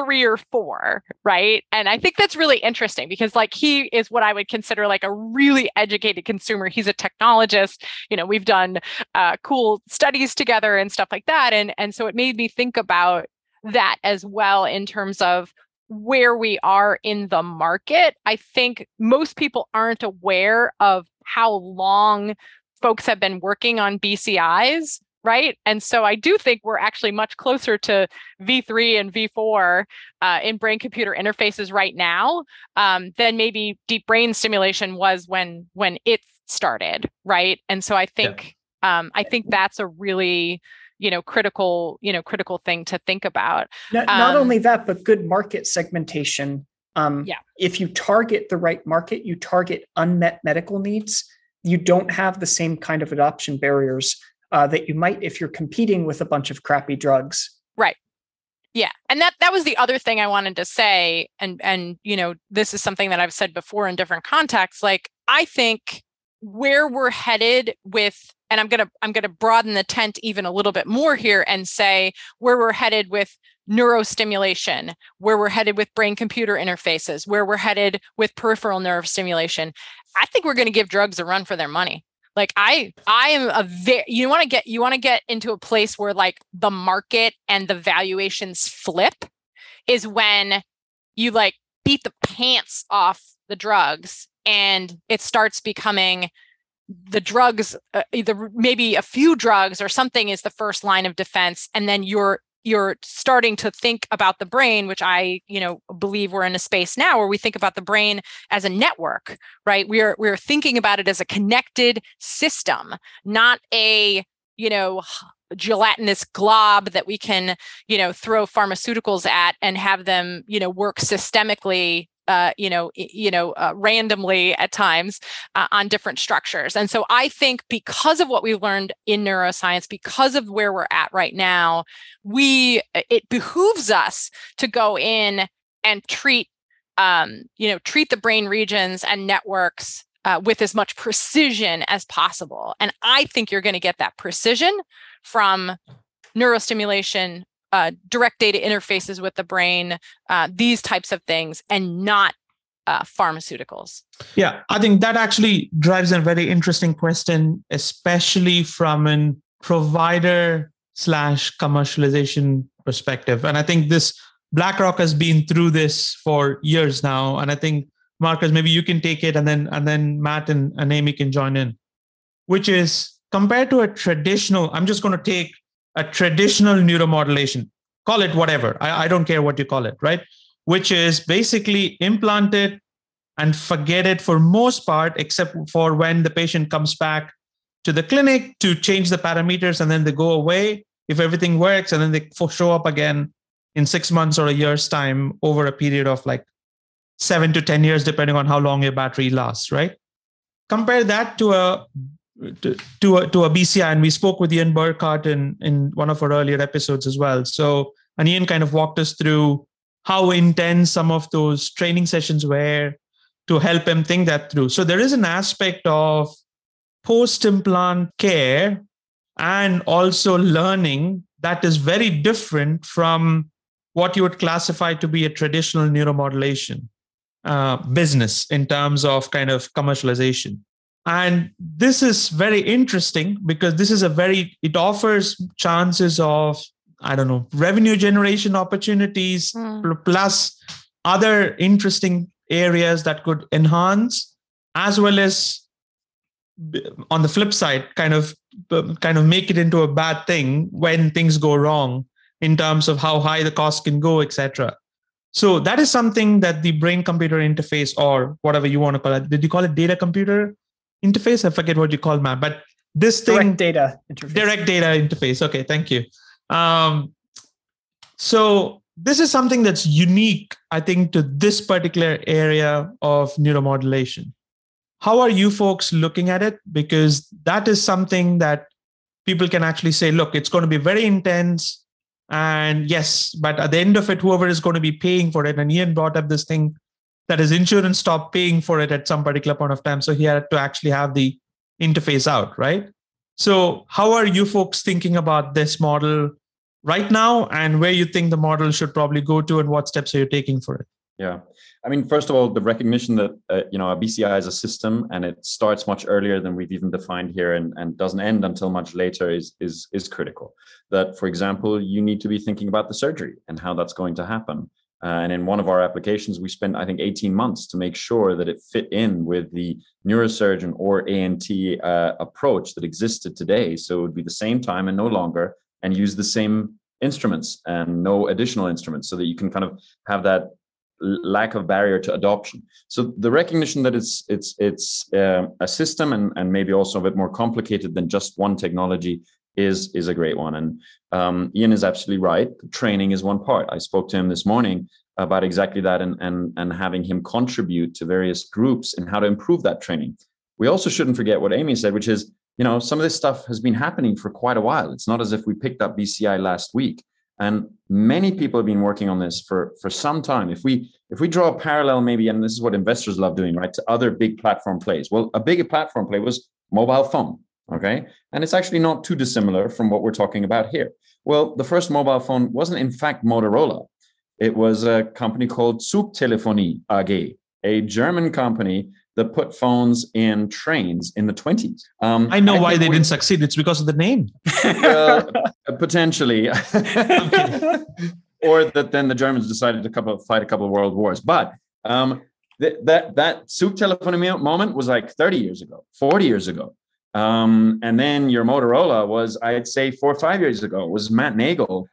three or four, right? And I think that's really interesting because like he is what I would consider like a really educated consumer. He's a technologist. You know, we've done uh, cool studies together and stuff like that. And and so it made me think about that as well in terms of where we are in the market. I think most people aren't aware of how long folks have been working on BCIs right? And so I do think we're actually much closer to V3 and V4 uh, in brain computer interfaces right now um, than maybe deep brain stimulation was when when it started, right? And so I think yeah. um, I think that's a really you know critical you know critical thing to think about. Not, um, not only that, but good market segmentation. Um, yeah. If you target the right market, you target unmet medical needs. You don't have the same kind of adoption barriers uh, that you might if you're competing with a bunch of crappy drugs. Right. Yeah. And that that was the other thing I wanted to say and and you know this is something that I've said before in different contexts like I think where we're headed with and I'm going to I'm going to broaden the tent even a little bit more here and say where we're headed with neurostimulation, where we're headed with brain computer interfaces, where we're headed with peripheral nerve stimulation. I think we're going to give drugs a run for their money. Like I I am a very you want to get you want to get into a place where like the market and the valuations flip is when you like beat the pants off the drugs and it starts becoming the drugs uh, either maybe a few drugs or something is the first line of defense and then you're you're starting to think about the brain which i you know believe we're in a space now where we think about the brain as a network right? We're we're thinking about it as a connected system not a you know gelatinous glob that we can you know throw pharmaceuticals at and have them you know work systemically uh, you know, you know, uh, randomly at times uh, on different structures. And so I think because of what we learned in neuroscience, because of where we're at right now, we it behooves us to go in and treat, um, you know, treat the brain regions and networks uh, with as much precision as possible. And I think you're going to get that precision from neurostimulation uh, direct data interfaces with the brain, uh, these types of things, and not uh, pharmaceuticals? Yeah, I think that actually drives a very interesting question, especially from a provider slash commercialization perspective. And I think this BlackRock has been through this for years now. And I think Marcus, maybe you can take it and then and then Matt and, and Amy can join in, which is compared to a traditional, I'm just going to take a traditional neuromodulation, call it whatever. I, I don't care what you call it, right? Which is basically implant it and forget it for most part, except for when the patient comes back to the clinic to change the parameters and then they go away if everything works and then they show up again in six months or a year's time over a period of like seven to 10 years, depending on how long your battery lasts, right? Compare that to a to, to a, to a BCI, and we spoke with Ian Burkhart in in one of our earlier episodes as well. So, and Ian kind of walked us through how intense some of those training sessions were to help him think that through. So there is an aspect of post implant care and also learning that is very different from what you would classify to be a traditional neuromodulation uh, business in terms of kind of commercialization. And this is very interesting because this is a very, it offers chances of, I don't know, revenue generation opportunities mm. plus other interesting areas that could enhance as well as on the flip side kind of kind of make it into a bad thing when things go wrong in terms of how high the cost can go etc so that is something that the brain computer interface or whatever you want to call it did you call it data computer interface. I forget what you call Matt, but this thing direct data interface. Direct data interface. Okay, thank you. Um, so this is something that's unique, I think, to this particular area of neuromodulation. How are you folks looking at it? Because that is something that people can actually say, look, it's going to be very intense. And yes, but at the end of it, whoever is going to be paying for it, and Ian brought up this thing that his insurance stopped paying for it at some particular point of time. So he had to actually have the interface out, right? So, how are you folks thinking about this model right now and where you think the model should probably go to and what steps are you taking for it? Yeah. I mean, first of all, the recognition that uh, you know a BCI is a system and it starts much earlier than we've even defined here, and, and doesn't end until much later is is is critical. That, for example, you need to be thinking about the surgery and how that's going to happen. Uh, and in one of our applications, we spent, I think, 18 months to make sure that it fit in with the neurosurgeon or ENT uh, approach that existed today. So it would be the same time and no longer, and use the same instruments and no additional instruments so that you can kind of have that lack of barrier to adoption. So the recognition that it's it's it's uh, a system and and maybe also a bit more complicated than just one technology is is a great one. And um, Ian is absolutely right. Training is one part. I spoke to him this morning about exactly that, and and and having him contribute to various groups and how to improve that training. We also shouldn't forget what Amy said, which is you know some of this stuff has been happening for quite a while. It's not as if we picked up BCI last week. And many people have been working on this for, for some time. If we if we draw a parallel, maybe, and this is what investors love doing, right, to other big platform plays. Well, a big platform play was mobile phone. Okay. And it's actually not too dissimilar from what we're talking about here. Well, the first mobile phone wasn't in fact Motorola. It was a company called Zugtelefonie AG, a German company that put phones in trains in the 20s. Um, I know I why they we, didn't succeed. It's because of the name. well, potentially. or that then the Germans decided to couple, fight a couple of world wars. But um, th- that that Zugtelefonie moment was like 30 years ago, 40 years ago. Um, and then your Motorola was, I'd say, four or five years ago. Was Matt Nagle.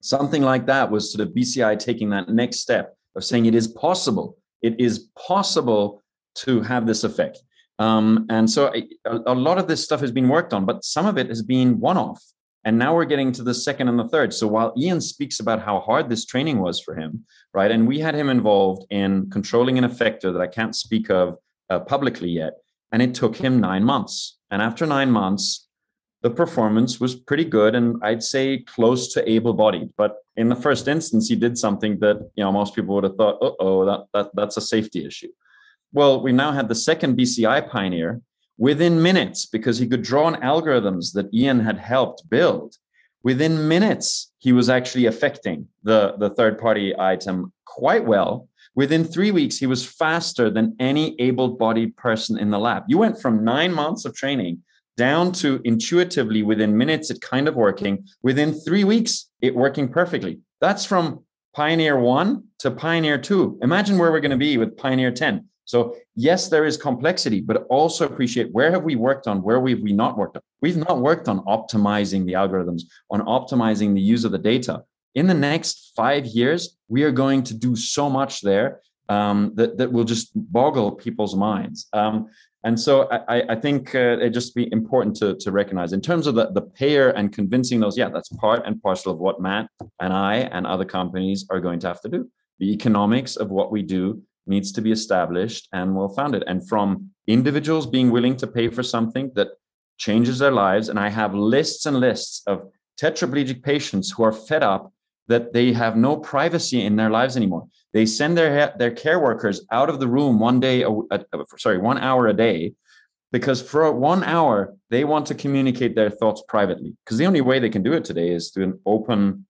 Something like that was sort of BCI taking that next step of saying it is possible. It is possible to have this effect. Um, and so a, lot of this stuff has been worked on, but some of it has been one off. And now we're getting to the second and the third. So while Ian speaks about how hard this training was for him, right, and we had him involved in controlling an effector that I can't speak of uh, publicly yet, and it took him nine months. And after nine months, the performance was pretty good and I'd say close to able-bodied. But in the first instance, he did something that you know most people would have thought, oh, that, that that's a safety issue. Well, we now had the second BCI pioneer within minutes because he could draw on algorithms that Ian had helped build. Within minutes, he was actually affecting the, the third party item quite well. Within three weeks, he was faster than any able bodied person in the lab. You went from nine months of training down to intuitively within minutes, it kind of working. Within three weeks, it working perfectly. That's from Pioneer 1 to Pioneer 2. Imagine where we're going to be with Pioneer 10. So yes, there is complexity, but also appreciate where have we worked on, where have we not worked on? We've not worked on optimizing the algorithms, on optimizing the use of the data. In the next five years, we are going to do so much there um, that, that will just boggle people's minds. Um, and so I, I think uh, it just be important to, to recognize in terms of the, the payer and convincing those, yeah, that's part and parcel of what Matt and I and other companies are going to have to do. The economics of what we do needs to be established and well founded. And from individuals being willing to pay for something that changes their lives. And I have lists and lists of tetraplegic patients who are fed up that they have no privacy in their lives anymore. They send their their care workers out of the room one day, sorry, one hour a day, because for one hour they want to communicate their thoughts privately. Because the only way they can do it today is through an open,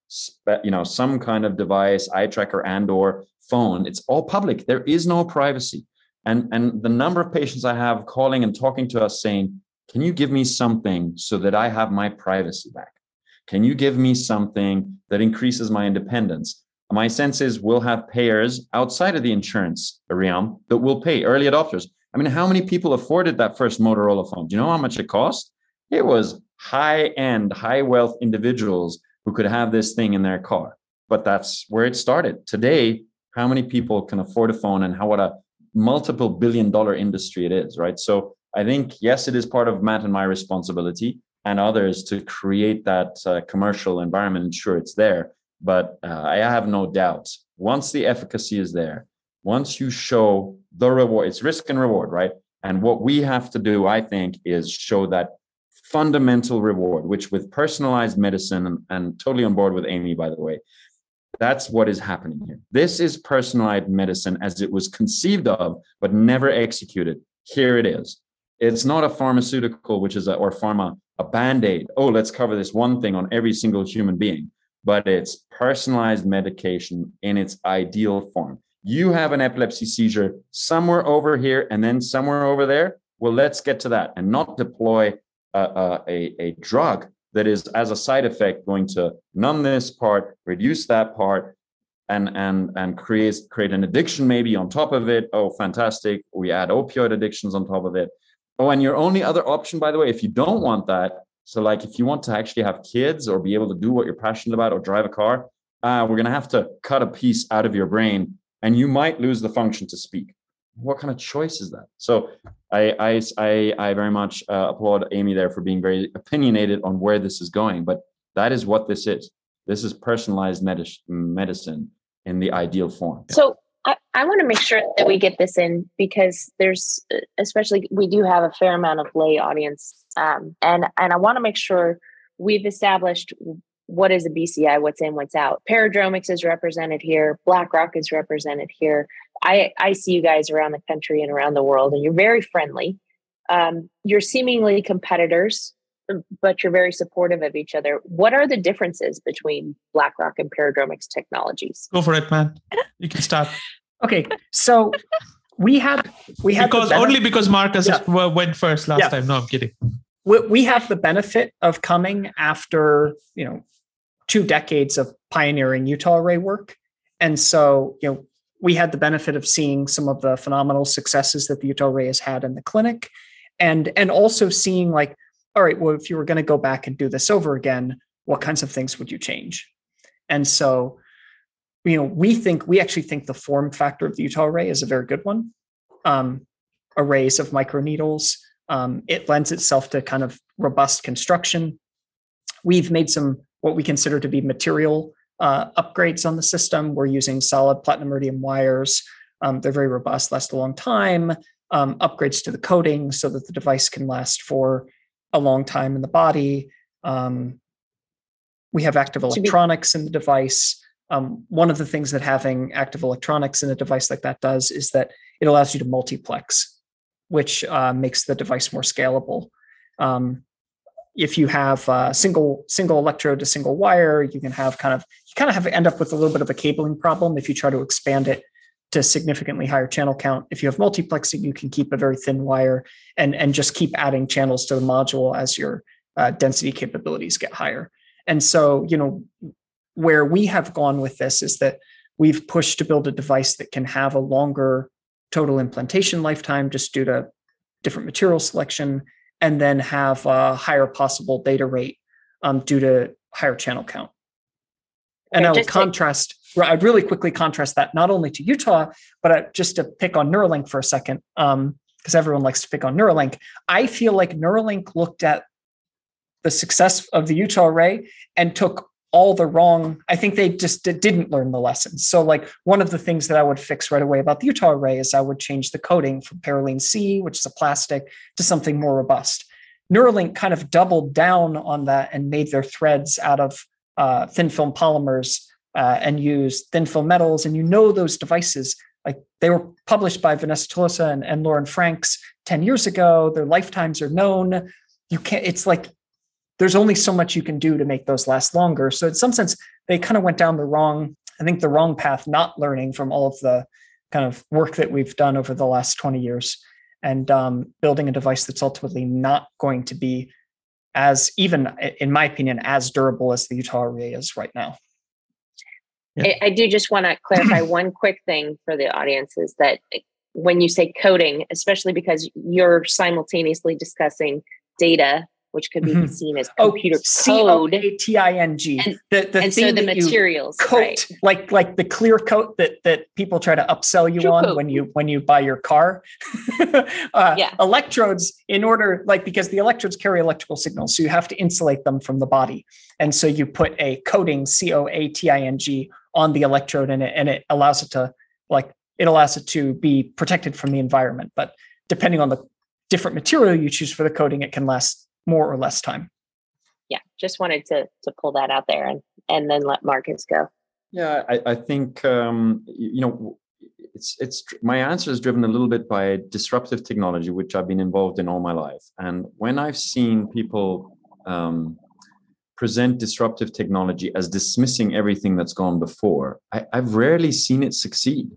you know, some kind of device, eye tracker and/or phone. It's all public. There is no privacy. And, and the number of patients I have calling and talking to us saying, Can you give me something so that I have my privacy back? Can you give me something that increases my independence? My sense is we'll have payers outside of the insurance realm that will pay early adopters. I mean, how many people afforded that first Motorola phone? Do you know how much it cost? It was high end, high wealth individuals who could have this thing in their car. But that's where it started. Today, how many people can afford a phone and how what a multiple billion dollar industry it is right so i think yes it is part of matt and my responsibility and others to create that uh, commercial environment ensure it's there but uh, i have no doubt once the efficacy is there once you show the reward it's risk and reward right and what we have to do i think is show that fundamental reward which with personalized medicine and, and totally on board with amy by the way that's what is happening here. This is personalized medicine as it was conceived of, but never executed. Here it is. It's not a pharmaceutical, which is a, or pharma, a band aid. Oh, let's cover this one thing on every single human being, but it's personalized medication in its ideal form. You have an epilepsy seizure somewhere over here and then somewhere over there. Well, let's get to that and not deploy a, a, a drug that is as a side effect going to numb this part reduce that part and and and create create an addiction maybe on top of it oh fantastic we add opioid addictions on top of it oh and your only other option by the way if you don't want that so like if you want to actually have kids or be able to do what you're passionate about or drive a car uh, we're going to have to cut a piece out of your brain and you might lose the function to speak what kind of choice is that? So I I I, I very much uh, applaud Amy there for being very opinionated on where this is going. But that is what this is. This is personalized medicine in the ideal form. So I, I want to make sure that we get this in because there's especially we do have a fair amount of lay audience, um, and and I want to make sure we've established what is a BCI, what's in, what's out. Paradromics is represented here, BlackRock is represented here. I, I see you guys around the country and around the world, and you're very friendly. Um, you're seemingly competitors, Um, but you're very supportive of each other. What are the differences between BlackRock and Paradromics technologies? Go for it, man. You can start. Okay, so we had we had because only because Marcus yeah. went first last yeah. time. No, I'm kidding. We, we have the benefit of coming after you know two decades of pioneering Utah array work, and so you know we had the benefit of seeing some of the phenomenal successes that the Utah array has had in the clinic, and and also seeing like, all right, well, if you were going to go back and do this over again, what kinds of things would you change? And so you know, we think we actually think the form factor of the Utah array is a very good one. Um, arrays of microneedles. Um, it lends itself to kind of robust construction. We've made some what we consider to be material uh, upgrades on the system. We're using solid platinum iridium wires. Um, they're very robust, last a long time. Um, upgrades to the coating so that the device can last for a long time in the body. Um, we have active electronics in the device. Um, one of the things that having active electronics in a device like that does is that it allows you to multiplex, which uh, makes the device more scalable. Um, if you have a single single electrode to single wire, you can have kind of you kind of have end up with a little bit of a cabling problem if you try to expand it to significantly higher channel count. If you have multiplexing, you can keep a very thin wire and and just keep adding channels to the module as your uh, density capabilities get higher. And so, you know, where we have gone with this is that we've pushed to build a device that can have a longer total implantation lifetime just due to different material selection and then have a higher possible data rate um, due to higher channel count and okay, i would contrast to- i'd really quickly contrast that not only to utah but uh, just to pick on neuralink for a second because um, everyone likes to pick on neuralink. I feel like neuralink looked at the success of the utah array and took all the wrong i think they just didn't learn the lessons. So like one of the things that i would fix right away about the utah array is i would change the coating from parylene c which is a plastic to something more robust. Neuralink kind of doubled down on that and made their threads out of uh, thin film polymers uh, and use thin film metals. And you know those devices like they were published by vanessa tolosa and, and loren franks 10 years ago. Their lifetimes are known. You can't it's like there's only so much you can do to make those last longer. So in some sense, they kind of went down the wrong, I think the wrong path, not learning from all of the kind of work that we've done over the last 20 years and um, building a device that's ultimately not going to be as even in my opinion as durable as the utah array is right now yeah. I, I do just want to clarify one quick thing for the audience is that when you say coding especially because you're simultaneously discussing data which could be mm-hmm. seen as oh, computer oh, code. C-O-A-T-I-N-G. And, the, the and so the materials, coat, right. like like the clear coat that that people try to upsell you True on coat. when you when you buy your car. uh, yeah. Electrodes, in order like because the electrodes carry electrical signals, so you have to insulate them from the body, and so you put a coating C O A T I N G on the electrode, and it and it allows it to like it allows it to be protected from the environment, but depending on the different material you choose for the coating, it can last more or less time. Yeah, just wanted to to pull that out there and and then let Marcus go. Yeah, I, I think um, you know it's it's my answer is driven a little bit by disruptive technology, which I've been involved in all my life. And when I've seen people um, present disruptive technology as dismissing everything that's gone before, I, I've rarely seen it succeed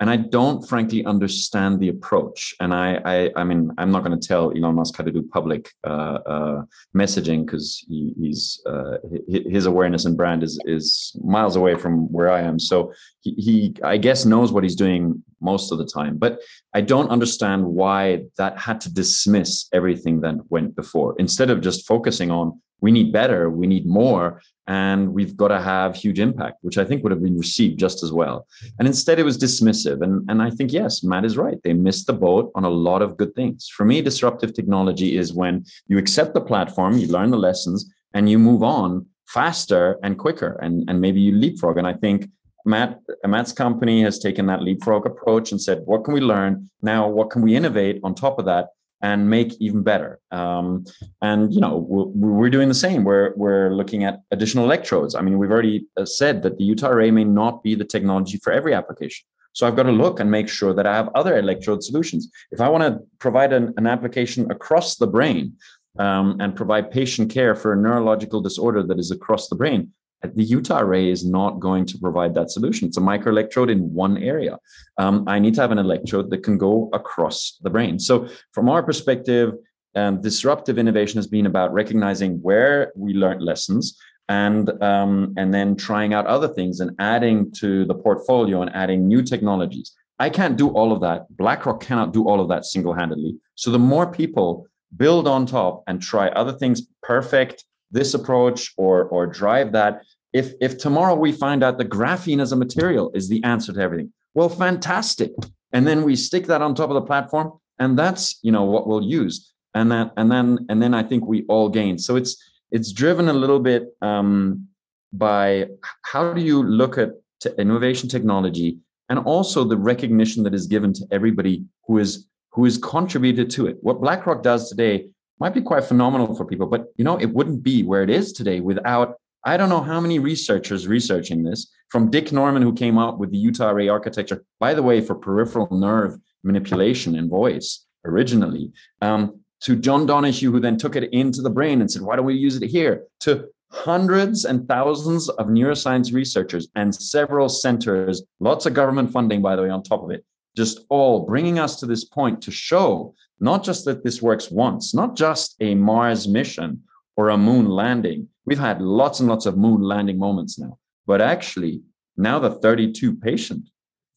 and I don't frankly understand the approach. And I, I, I mean, I'm not going to tell Elon Musk how to do public uh, uh, messaging because he, he's uh, his awareness and brand is is miles away from where I am. So he, he, I guess, knows what he's doing most of the time. But I don't understand why that had to dismiss everything that went before instead of just focusing on we need better, we need more, and we've got to have huge impact, which I think would have been received just as well. And instead, it was dismissive. And, and I think, yes, Matt is right. They missed the boat on a lot of good things. For me, disruptive technology is when you accept the platform, you learn the lessons, and you move on faster and quicker, and, and maybe you leapfrog. And I think Matt, Matt's company has taken that leapfrog approach and said, what can we learn? Now, what can we innovate on top of that and make even better. Um, and you know, we're, doing the same. We're we're looking at additional electrodes. I mean, we've already uh, said that the array may not be the technology for every application. So I've got to look and make sure that I have other electrode solutions. If I want to provide an, an application across the brain um, and provide patient care for a neurological disorder that is across the brain, the Utah array is not going to provide that solution. It's a microelectrode in one area. Um, I need to have an electrode that can go across the brain. So, from our perspective, um, disruptive innovation has been about recognizing where we learned lessons and um, and then trying out other things and adding to the portfolio and adding new technologies. I can't do all of that. BlackRock cannot do all of that single-handedly. So the more people build on top and try other things, perfect this approach or or drive that. If if tomorrow we find out the graphene as a material is the answer to everything well fantastic. And then we stick that on top of the platform and that's you know what we'll use. And that and then and then i think we all gain. So it's it's driven a little bit um, by how do you look at t- innovation technology and also the recognition that is given to everybody who is who is contributed to it. What blackrock does today might be quite phenomenal for people, but you know, it wouldn't be where it is today without I don't know how many researchers researching this, from Dick Normann, who came up with the Utah Array architecture, by the way, for peripheral nerve manipulation and voice originally, um, to John Donoghue, who then took it into the brain and said, why don't we use it here? To hundreds and thousands of neuroscience researchers and several centers, lots of government funding, by the way, on top of it, just all bringing us to this point to show not just that this works once, not just a Mars mission or a moon landing. We've had lots and lots of moon landing moments now, but actually, now the 32 patient,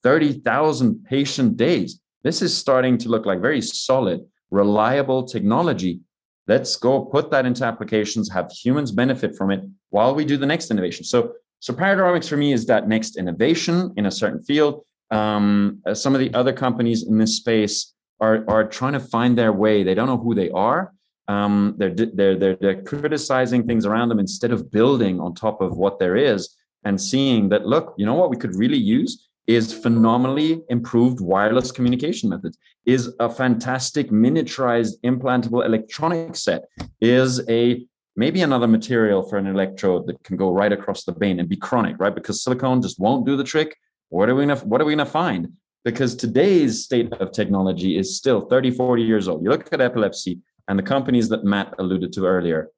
30,000 patient days, this is starting to look like very solid, reliable technology. Let's go put that into applications, have humans benefit from it while we do the next innovation. So, so Paradromics for me is that next innovation in a certain field. Um, some of the other companies in this space are are trying to find their way. They don't know who they are. Um, they're they're they're they're criticizing things around them instead of building on top of what there is and seeing that look, you know what we could really use is phenomenally improved wireless communication methods is a fantastic miniaturized implantable electronic set is a maybe another material for an electrode that can go right across the vein and be chronic right because silicone just won't do the trick what are we gonna what are we gonna find because today's state of technology is still 30, 40 years old. You look at epilepsy and the companies that Matt alluded to earlier,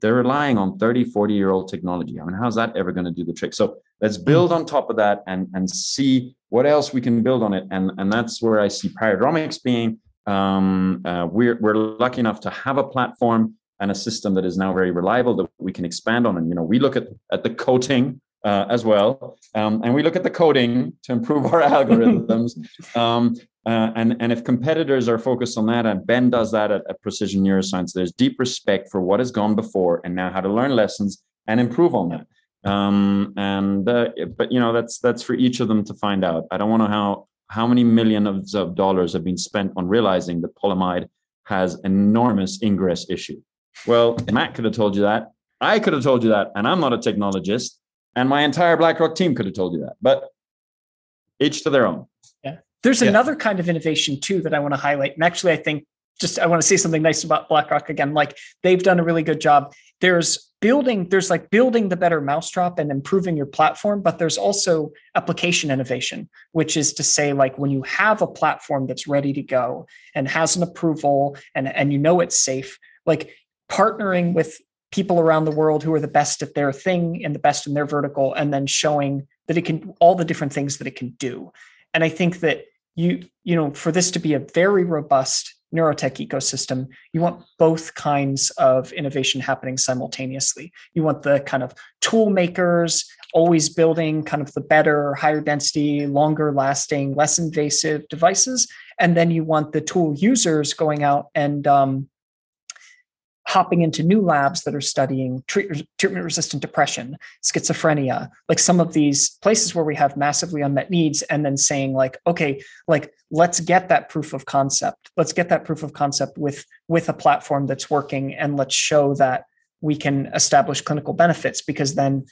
they're relying on 30, 40 year old technology. I mean, how's that ever going to do the trick? So let's hmm. build on top of that and, and see what else we can build on it. And, and that's where I see Paradromics being. Um, uh, we're, we're lucky enough to have a platform and a system that is now very reliable that we can expand on. And, you know, we look at, at the coating uh, as well. Um, and we look at the coding to improve our algorithms. Um, uh, and, and if competitors are focused on that, and Ben does that at, at, Precision Neuroscience, there's deep respect for what has gone before and now how to learn lessons and improve on that. Um, and uh, but you know that's that's for each of them to find out. I don't want to know how how many millions of dollars have been spent on realizing that polyimide has enormous ingress issue. Well, Matt could have told you that. I could have told you that, and I'm not a technologist. And my entire BlackRock team could have told you that, but each to their own. Yeah. There's yeah. another kind of innovation too that I want to highlight. And actually, I think just I want to say something nice about BlackRock again. Like they've done a really good job. There's building, there's like building the better mousetrap and improving your platform, but there's also application innovation, which is to say, like when you have a platform that's ready to go and has an approval and, and you know it's safe, like partnering with people around the world who are the best at their thing and the best in their vertical and then showing that it can all the different things that it can do. And i think that you you know for this to be a very robust neurotech ecosystem you want both kinds of innovation happening simultaneously. You want the kind of tool makers always building kind of the better higher density longer lasting less invasive devices. And then you want the tool users going out and um, hopping into new labs that are studying treat, treatment resistant depression, schizophrenia, like some of these places where we have massively unmet needs, and then saying, like, okay, like let's get that proof of concept. Let's get that proof of concept with with a platform that's working, and let's show that we can establish clinical benefits because then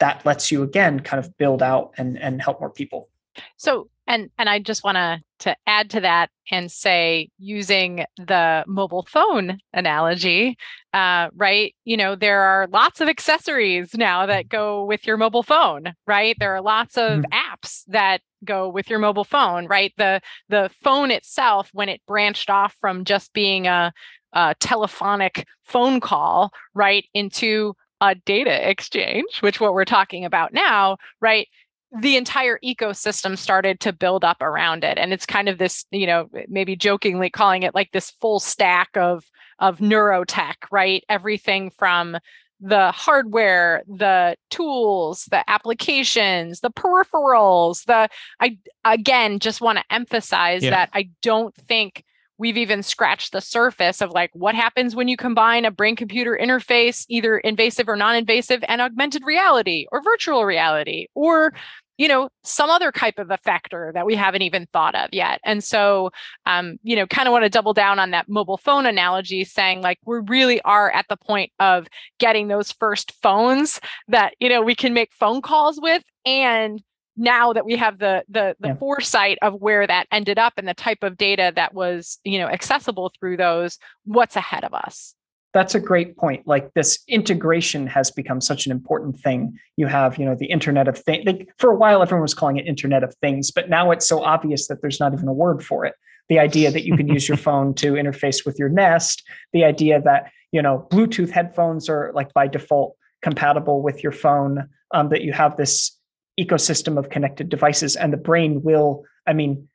that lets you again kind of build out and and help more people. So And and I just want to to add to that and say using the mobile phone analogy, uh, right? You know, there are lots of accessories now that go with your mobile phone, right? There are lots of mm. apps that go with your mobile phone, right? The the phone itself, when it branched off from just being a, a telephonic phone call, right, into a data exchange, which what we're talking about now, right? The entire ecosystem started to build up around it and it's kind of this you know maybe jokingly calling it like this full stack of of neurotech right everything from the hardware the tools the applications the peripherals the i again just want to emphasize yeah. that i don't think we've even scratched the surface of like what happens when you combine a brain computer interface either invasive or non-invasive and augmented reality or virtual reality or you know some other type of effector that we haven't even thought of yet. And so um, you know kind of want to double down on that mobile phone analogy saying like we really are at the point of getting those first phones that you know we can make phone calls with and now that we have the the the yeah. foresight of where that ended up and the type of data that was you know accessible through those what's ahead of us? That's a great point. Like this integration has become such an important thing. You have you know the internet of things like, for a while everyone was calling it internet of things but now it's so obvious that there's not even a word for it. The idea that you can use your phone to interface with your nest the idea that you know bluetooth headphones are like by default compatible with your phone um, that you have this ecosystem of connected devices and the brain will i mean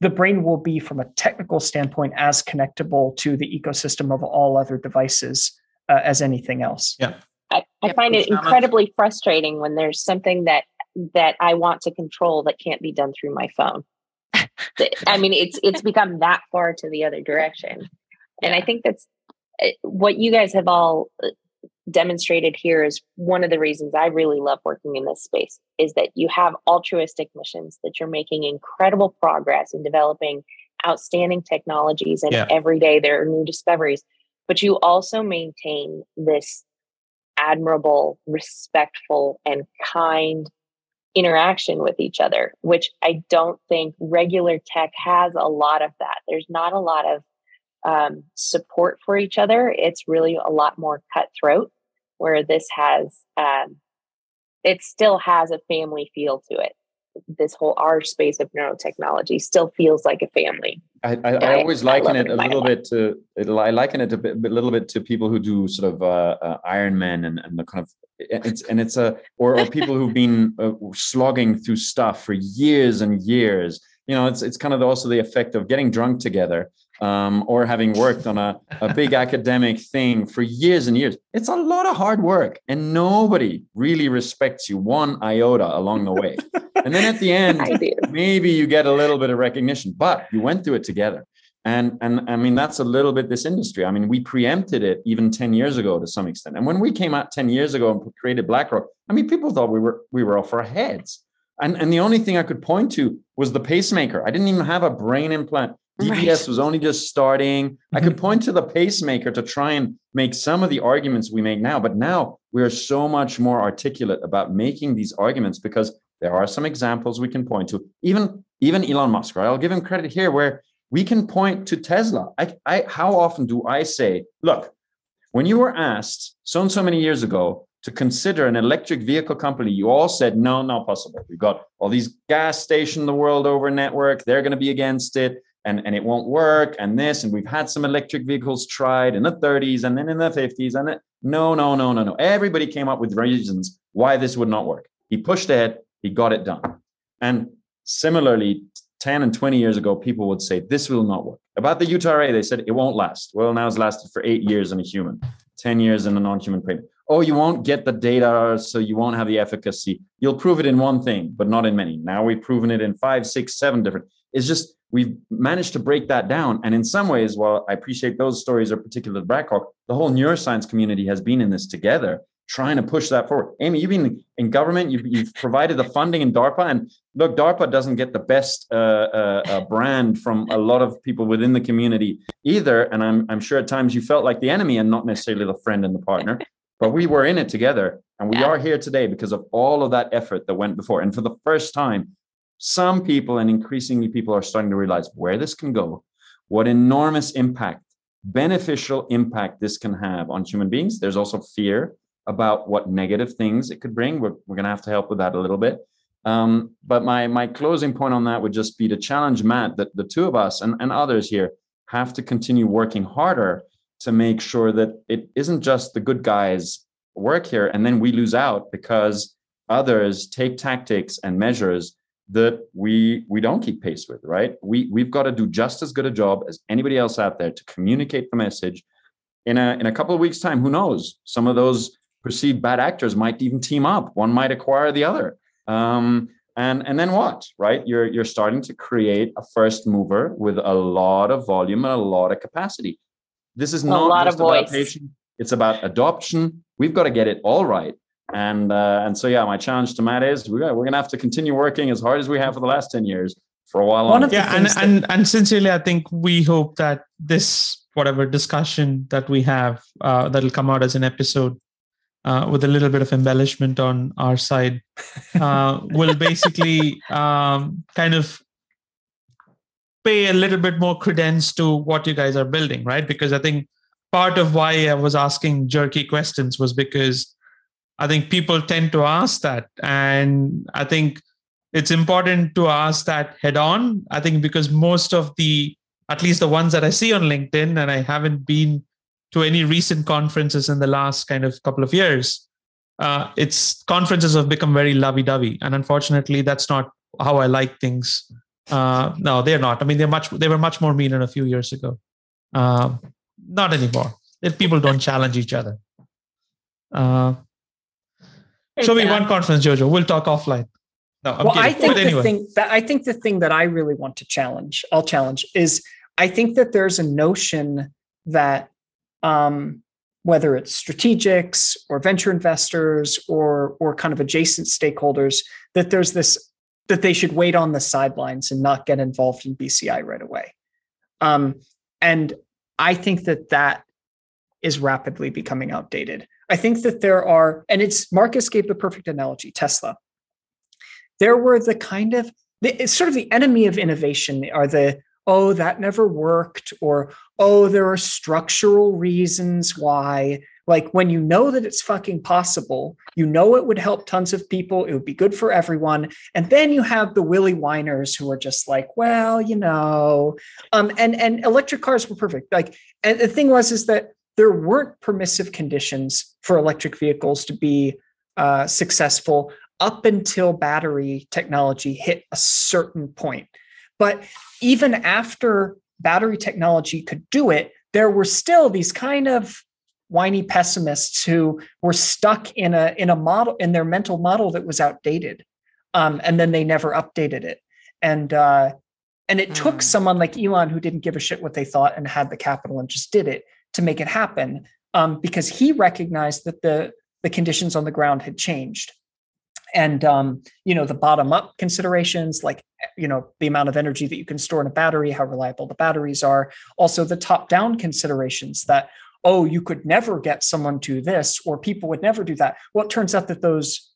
the brain will be from a technical standpoint as connectable to the ecosystem of all other devices uh, as anything else. Yeah. I, I find it incredibly frustrating when there's something that that i want to control that can't be done through my phone. I mean it's it's become that far to the other direction. And i think that's eh, what you guys have all demonstrated here is one of the reasons I really love working in this space is that you have altruistic missions that you're making incredible progress in developing outstanding technologies and yeah. every day there are new discoveries but you also maintain this admirable respectful and kind interaction with each other which I don't think regular tech has a lot of that. There's not a lot of um, support for each other. It's really a lot more cutthroat where this has um, it still has a family feel to it. This whole our space of neurotechnology still feels like a family. I, I, I always liken it, it a little bit to i liken it a, bit, a little bit to people who do sort of uh, uh, and, and the kind of it's and it's a or, or people who've been uh, slogging through stuff for years and years. You know it's it's kind of also the effect of getting drunk together um, or having worked on a, a big academic thing for years and years. It's a lot of hard work, and nobody really respects you one iota along the way. and then at the end, maybe you get a little bit of recognition, but you went through it together. And, and I mean, that's a little bit this industry. I mean, we preempted it even 10 years ago to some extent. And when we came out 10 years ago and created BlackRock, I mean, people thought we were we were off our heads. And, and the only thing I could point to was the pacemaker. I didn't even have a brain implant. DBS right. was only just starting. Mm-hmm. I could mm-hmm. point to the pacemaker to try and make some of the arguments we make now, but now we are so much more articulate about making these arguments because there are some examples we can point to. Even even Elon Musk, right? I'll give him credit here where we can point to Tesla. I, I how often do I say, look, when you were asked so and so many years ago to consider an electric vehicle company, you all said no, not possible. We've got all these gas station the world over network; they're going to be against it and, and it won't work and this and we've had some electric vehicles tried in the 30s and then in the 50s and it, no no no no no. Everybody came up with reasons why this would not work. He pushed ahead he got it done. And similarly 10 and 20 years ago people would say this will not work. About the array they said it won't last. Well now it's lasted for eight years in a human 10 years in a non-human primate oh you won't get the data so you won't have the efficacy. You'll prove it in one thing but not in many. Now we've proven it in five six seven different. It's just we've managed to break that down. And in some ways, while I appreciate those stories are particular to BlackRock, the whole neuroscience community has been in this together, trying to push that forward. Amy, you've been in government, you've, you've provided the funding in DARPA. And look, DARPA doesn't get the best uh, uh, uh, brand from a lot of people within the community either. And I'm, I'm sure at times you felt like the enemy and not necessarily the friend and the partner. But we were in it together. And we yeah. are here today because of all of that effort that went before. And for the first time, some people and increasingly people are starting to realize where this can go, what enormous impact, beneficial impact this can have on human beings. There's also fear about what negative things it could bring. We're, we're going to have to help with that a little bit. Um, but my my closing point on that would just be to challenge Matt that the two of us and, and others here have to continue working harder to make sure that it isn't just the good guys work here and then we lose out because others take tactics and measures that we we don't keep pace with right? We we've got to do just as good a job as anybody else out there to communicate the message. In a in a couple of weeks time who knows? Some of those perceived bad actors might even team up. One might acquire the other. Um, and and then what right? You're you're starting to create a first mover with a lot of volume and a lot of capacity. This is not a lot just of voice. about patient it's about adoption. We've got to get it all right and uh, and so yeah my challenge to matt is we're, we're gonna have to continue working as hard as we have for the last 10 years for a while One on. of yeah and, that- and and sincerely i think we hope that this whatever discussion that we have uh, that'll come out as an episode uh, with a little bit of embellishment on our side uh, will basically um, kind of pay a little bit more credence to what you guys are building right because i think part of why i was asking jerky questions was because i think people tend to ask that. And i think it's important to ask that head on. I think because most of the at least the ones that i see on linkedin and i haven't been to any recent conferences in the last kind of couple of years uh, it's conferences have become very lovey-dovey. And unfortunately that's not how i like things. Uh, no they're not. I mean they're much they were much more mean a few years ago. Uh, not anymore. If people don't challenge each other. Uh, show me one conference jojo we'll talk offline no, I'm well, I think But the anyway. thing that I think the thing that I really want to challenge, I'll challenge, is I think that there's a notion that um, whether it's strategics or venture investors or or kind of adjacent stakeholders, that there's this that they should wait on the sidelines and not get involved in BCI right away. Um, and I think that that is rapidly becoming outdated. I think that there are, and it's Marcus gave the perfect analogy, Tesla. There were the kind of it's sort of the enemy of innovation are the oh that never worked or oh there are structural reasons why. Like when you know that it's fucking possible you know it would help tons of people it would be good for everyone and then you have the willy whiners who are just like well you know. Um and and electric cars were perfect. Like and the thing was is that there weren't permissive conditions for electric vehicles to be uh, successful up until battery technology hit a certain point. But even after battery technology could do it, there were still these kind of whiny pessimists who were stuck in a in a model in their mental model that was outdated, um, and then they never updated it. And uh, and it took Mm. someone like Elon who didn't give a shit what they thought and had the capital and just did it to make it happen um, because he recognized that the the conditions on the ground had changed. And um, you know the bottom up considerations like you know the amount of energy that you can store in a battery how reliable the batteries are. Also the top down considerations that oh you could never get someone to this or people would never do that. Well it turns out that those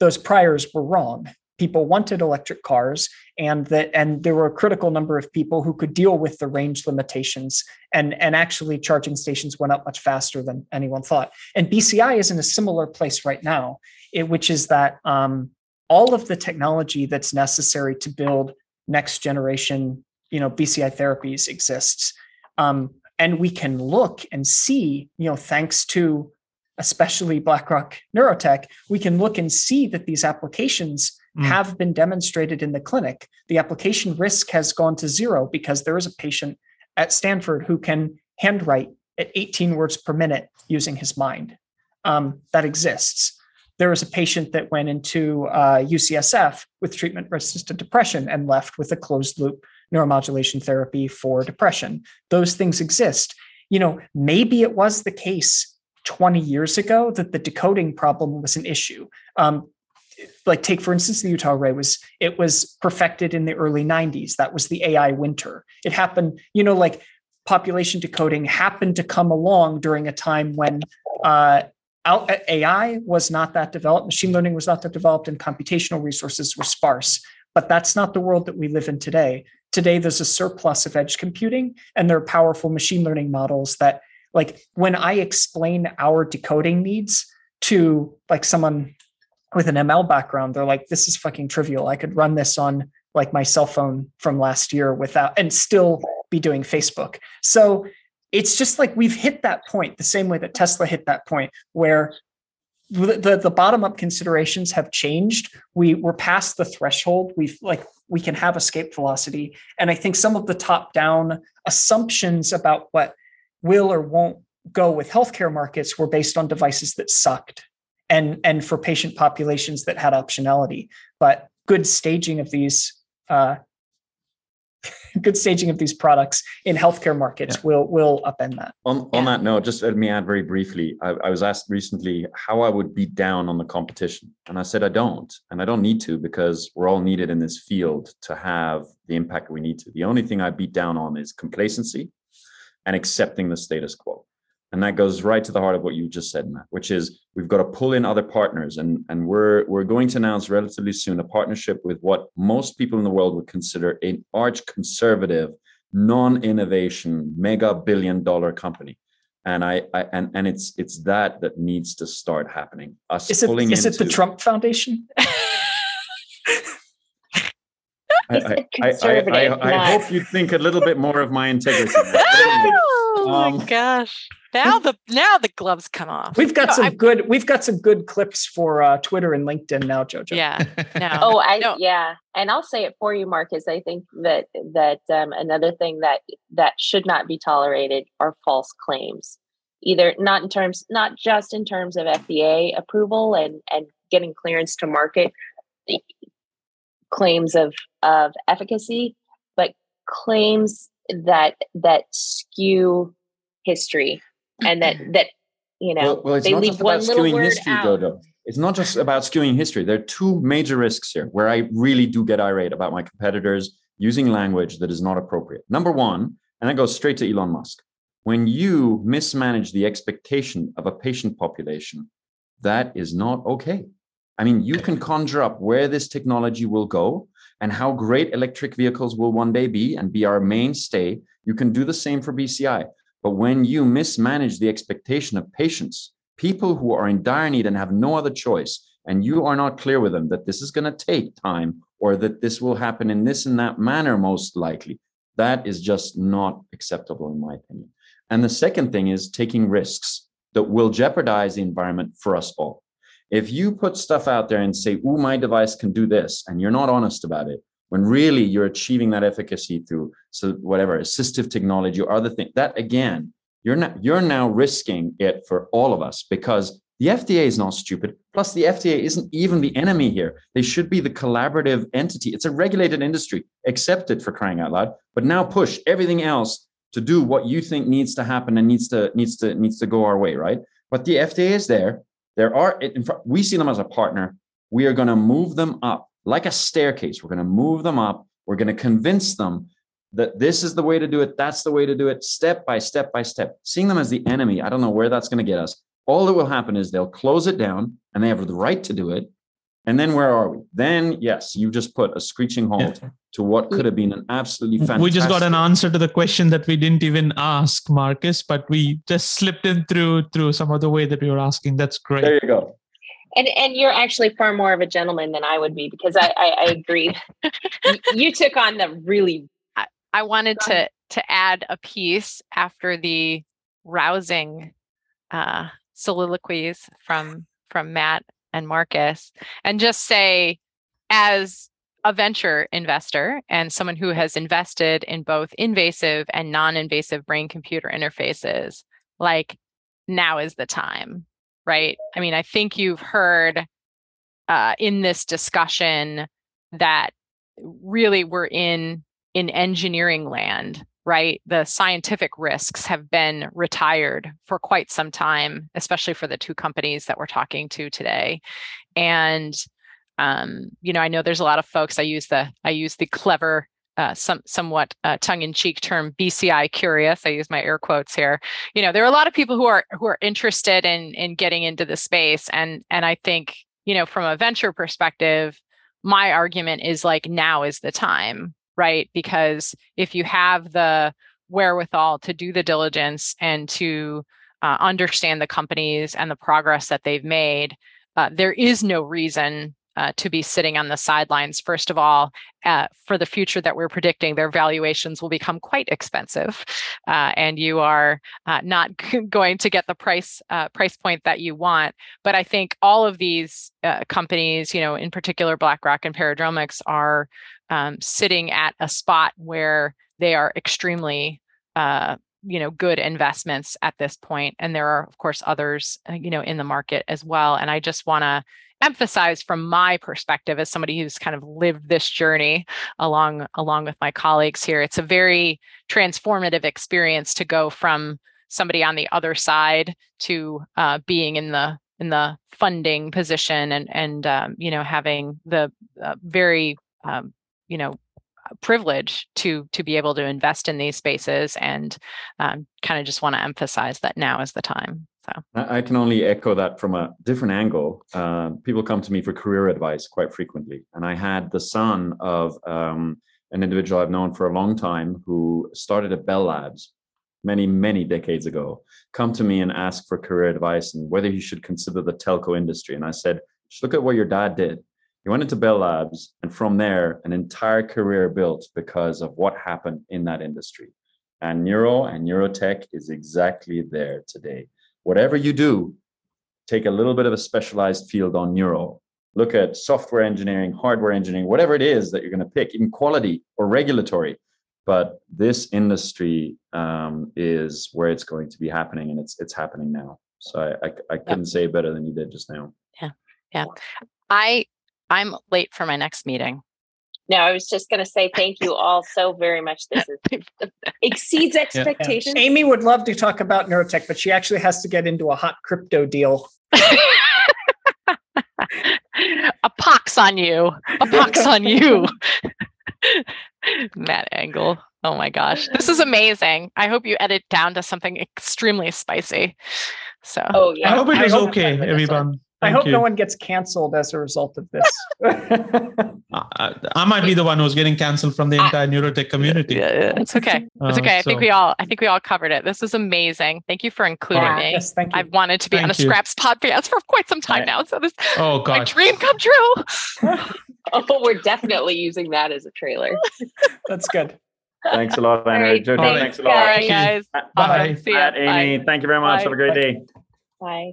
those priors were wrong people wanted electric cars and that and there were a critical number of people who could deal with the range limitations and and actually charging stations went up much faster than anyone thought. And bci is in a similar place right now it, which is that um, all of the technology that's necessary to build next generation you know bci therapies exists. Um, and we can look and see you know thanks to especially blackrock neurotech we can look and see that these applications Mm. have been demonstrated in the clinic the application risk has gone to zero because there is a patient at stanford who can handwrite at 18 words per minute using his mind um, that exists there was a patient that went into uh, UCSF with treatment resistant depression and left with a closed loop neuromodulation therapy for depression. Those things exist. You know, maybe it was the case 20 years ago that the decoding problem was an issue. Um, like take for instance the utah array was it was perfected in the early 90s that was the ai winter it happened you know like population decoding happened to come along during a time when uh, AI was not that developed, machine learning was not that developed, and computational resources were sparse. but that's not the world that we live in today. Today, there's a surplus of edge computing, and there are powerful machine learning models that, like, when I explain our decoding needs to like someone with an ML background, they're like, this is fucking trivial. I could run this on like my cell phone from last year without and still be doing Facebook. So it's just like we've hit that point the same way that Tesla hit that point where the, the bottom up considerations have changed. We we're past the threshold. We've like we can have escape velocity. And I think some of the top down assumptions about what will or won't go with healthcare markets were based on devices that sucked and and for patient populations that had optionality. But good staging of these uh, good staging of these products in healthcare markets yeah. will will upend that. On on that note, just let me add very briefly. I, I, was asked recently how I would beat down on the competition, and I said I don't, and I don't need to because we're all needed in this field to have the impact we need to. The only thing I beat down on is complacency and accepting the status quo. And that goes right to the heart of what you just said, Matt, which is we've got to pull in other partners. And, and we're, we're going to announce relatively soon a partnership with what most people in the world would consider an arch conservative, non innovation, mega billion dollar company. And I, I, and and it's it's that that needs to start happening. Us is it, is into, it the Trump Foundation? I, I, I, I, hope you think a little bit more of my integrity. oh um, my gosh! Now the now the gloves come off. We've got no, some good. We've got some good clips for uh, Twitter and LinkedIn now, Jojo. Yeah. No. oh, I no. yeah, and I'll say it for you, Marcus. I think that that um, another thing that that should not be tolerated are false claims. Either not in terms, not just in terms of FDA approval and and getting clearance to market claims of of efficacy, but claims that that skew history and that that you know well, well it's they not leave just about skewing history out. Dodo. it's not just about skewing history there are two major risks here where i really do get irate about my competitors using language that is not appropriate number one and that goes straight to elon musk when you mismanage the expectation of a patient population that is not okay i mean you can conjure up where this technology will go and how great electric vehicles will one day be and be our mainstay you can do the same for bci but when you mismanage the expectation of patients, people who are in dire need and have no other choice, and you are not clear with them that this is going to take time or that this will happen in this and that manner, most likely, that is just not acceptable, in my opinion. And the second thing is taking risks that will jeopardize the environment for us all. If you put stuff out there and say, oh, my device can do this, and you're not honest about it, when really you're achieving that efficacy through so whatever assistive technology or other things that again you're not you're now risking it for all of us because the FDA is not stupid. Plus, the FDA isn't even the enemy here. They should be the collaborative entity. It's a regulated industry. Accept it for crying out loud. But now push everything else to do what you think needs to happen and needs to needs to needs to go our way, right? But the FDA is there. There are we see them as a partner. We are going to move them up like a staircase. We're going to move them up. We're going to convince them that this is the way to do it. That's the way to do it, step by step by step. Seeing them as the enemy, I don't know where that's going to get us. All that will happen is they'll close it down and they have the right to do it. And then where are we? Then, yes, you just put a screeching halt yeah. to what could have been an absolutely fantastic. We just got an answer to the question that we didn't even ask, Marcus, but we just slipped in through through some other way that we were asking. That's great. There you go and and you're actually far more of a gentleman than I would be because I I, I agree. you took on the really. I, I wanted to to add a piece after the rousing uh, soliloquies from from Matt and Marcus, and just say, as a venture investor and someone who has invested in both invasive and non-invasive brain computer interfaces, like now is the time right? I mean, I think you've heard uh, in this discussion that really we're in in engineering land right the scientific risks have been retired for quite some time especially for the two companies that we're talking to today and um, you know i know there's a lot of folks i use the i use the clever uh, some somewhat uh, tongue-in-cheek term BCI curious. I use my air quotes here. You know, there are a lot of people who are who are interested in in getting into the space, and and I think you know from a venture perspective, my argument is like now is the time, right? Because if you have the wherewithal to do the diligence and to uh, understand the companies and the progress that they've made, uh, there is no reason uh, to be sitting on the sidelines. First of all, uh, for the future that we're predicting, their valuations will become quite expensive, uh, and you are uh, not going to get the price price point that you want. But I think all of these companies, you know, in particular BlackRock and Paradromics, are um, sitting at a spot where they are extremely you know good investments at this point and there are of course others you know in the market as well and i just want to emphasize from my perspective as somebody who's kind of lived this journey along along with my colleagues here it's a very transformative experience to go from somebody on the other side to uh, being in the in the funding position and and um, you know having the uh, very um, you know privilege to to be able to invest in these spaces and um, kind of just want to emphasize that now is the time so I can only echo that from a different angle. Uh, people come to me for career advice quite frequently, and I had the son of um, an individual I've known for a long time who started at Bell Labs many many decades ago come to me and ask for career advice and whether he should consider the telco industry. And I said, just look at what your dad did. He went into Bell Labs, and from there, an entire career built because of what happened in that industry. And neuro and neurotech is exactly there today whatever you do, take a little bit of a specialized field on neuro. Look at software engineering, hardware engineering, whatever it is that you're going to pick, even quality or regulatory. But this industry um, is where it's going to be happening, and it's it's happening now. So I I, I couldn't say better than you did just now. Yeah, yeah. I I'm late for my next meeting. No, I was just going to say thank you all so very much. This is, exceeds expectations. Yeah. Amy would love to talk about neurotech, but she actually has to get into a hot crypto deal. a pox on you. A pox on you. Matt Angle. Oh my gosh. This is amazing. I hope you edit down to something extremely spicy. So oh, yeah. I hope it is okay, everyone. Thank I hope you. no one gets canceled as a result of this. I, I, might be the one who's getting canceled from the entire neurotech community. Yeah, yeah. It's okay. It's okay. Uh, I think we all I think we all covered it. This was amazing. Thank you for including yeah, me. Yes, thank you. I've wanted to be thank on a you. Scraps podcast for quite some time right. now. So this oh god, my dream come true. oh, we're definitely using that as a trailer. That's good. Thanks a lot, Anna. Right, thanks, thanks a lot. All right, guys. Bye. See ya. Amy, Bye. thank you very much. Bye. Have a great day. Bye.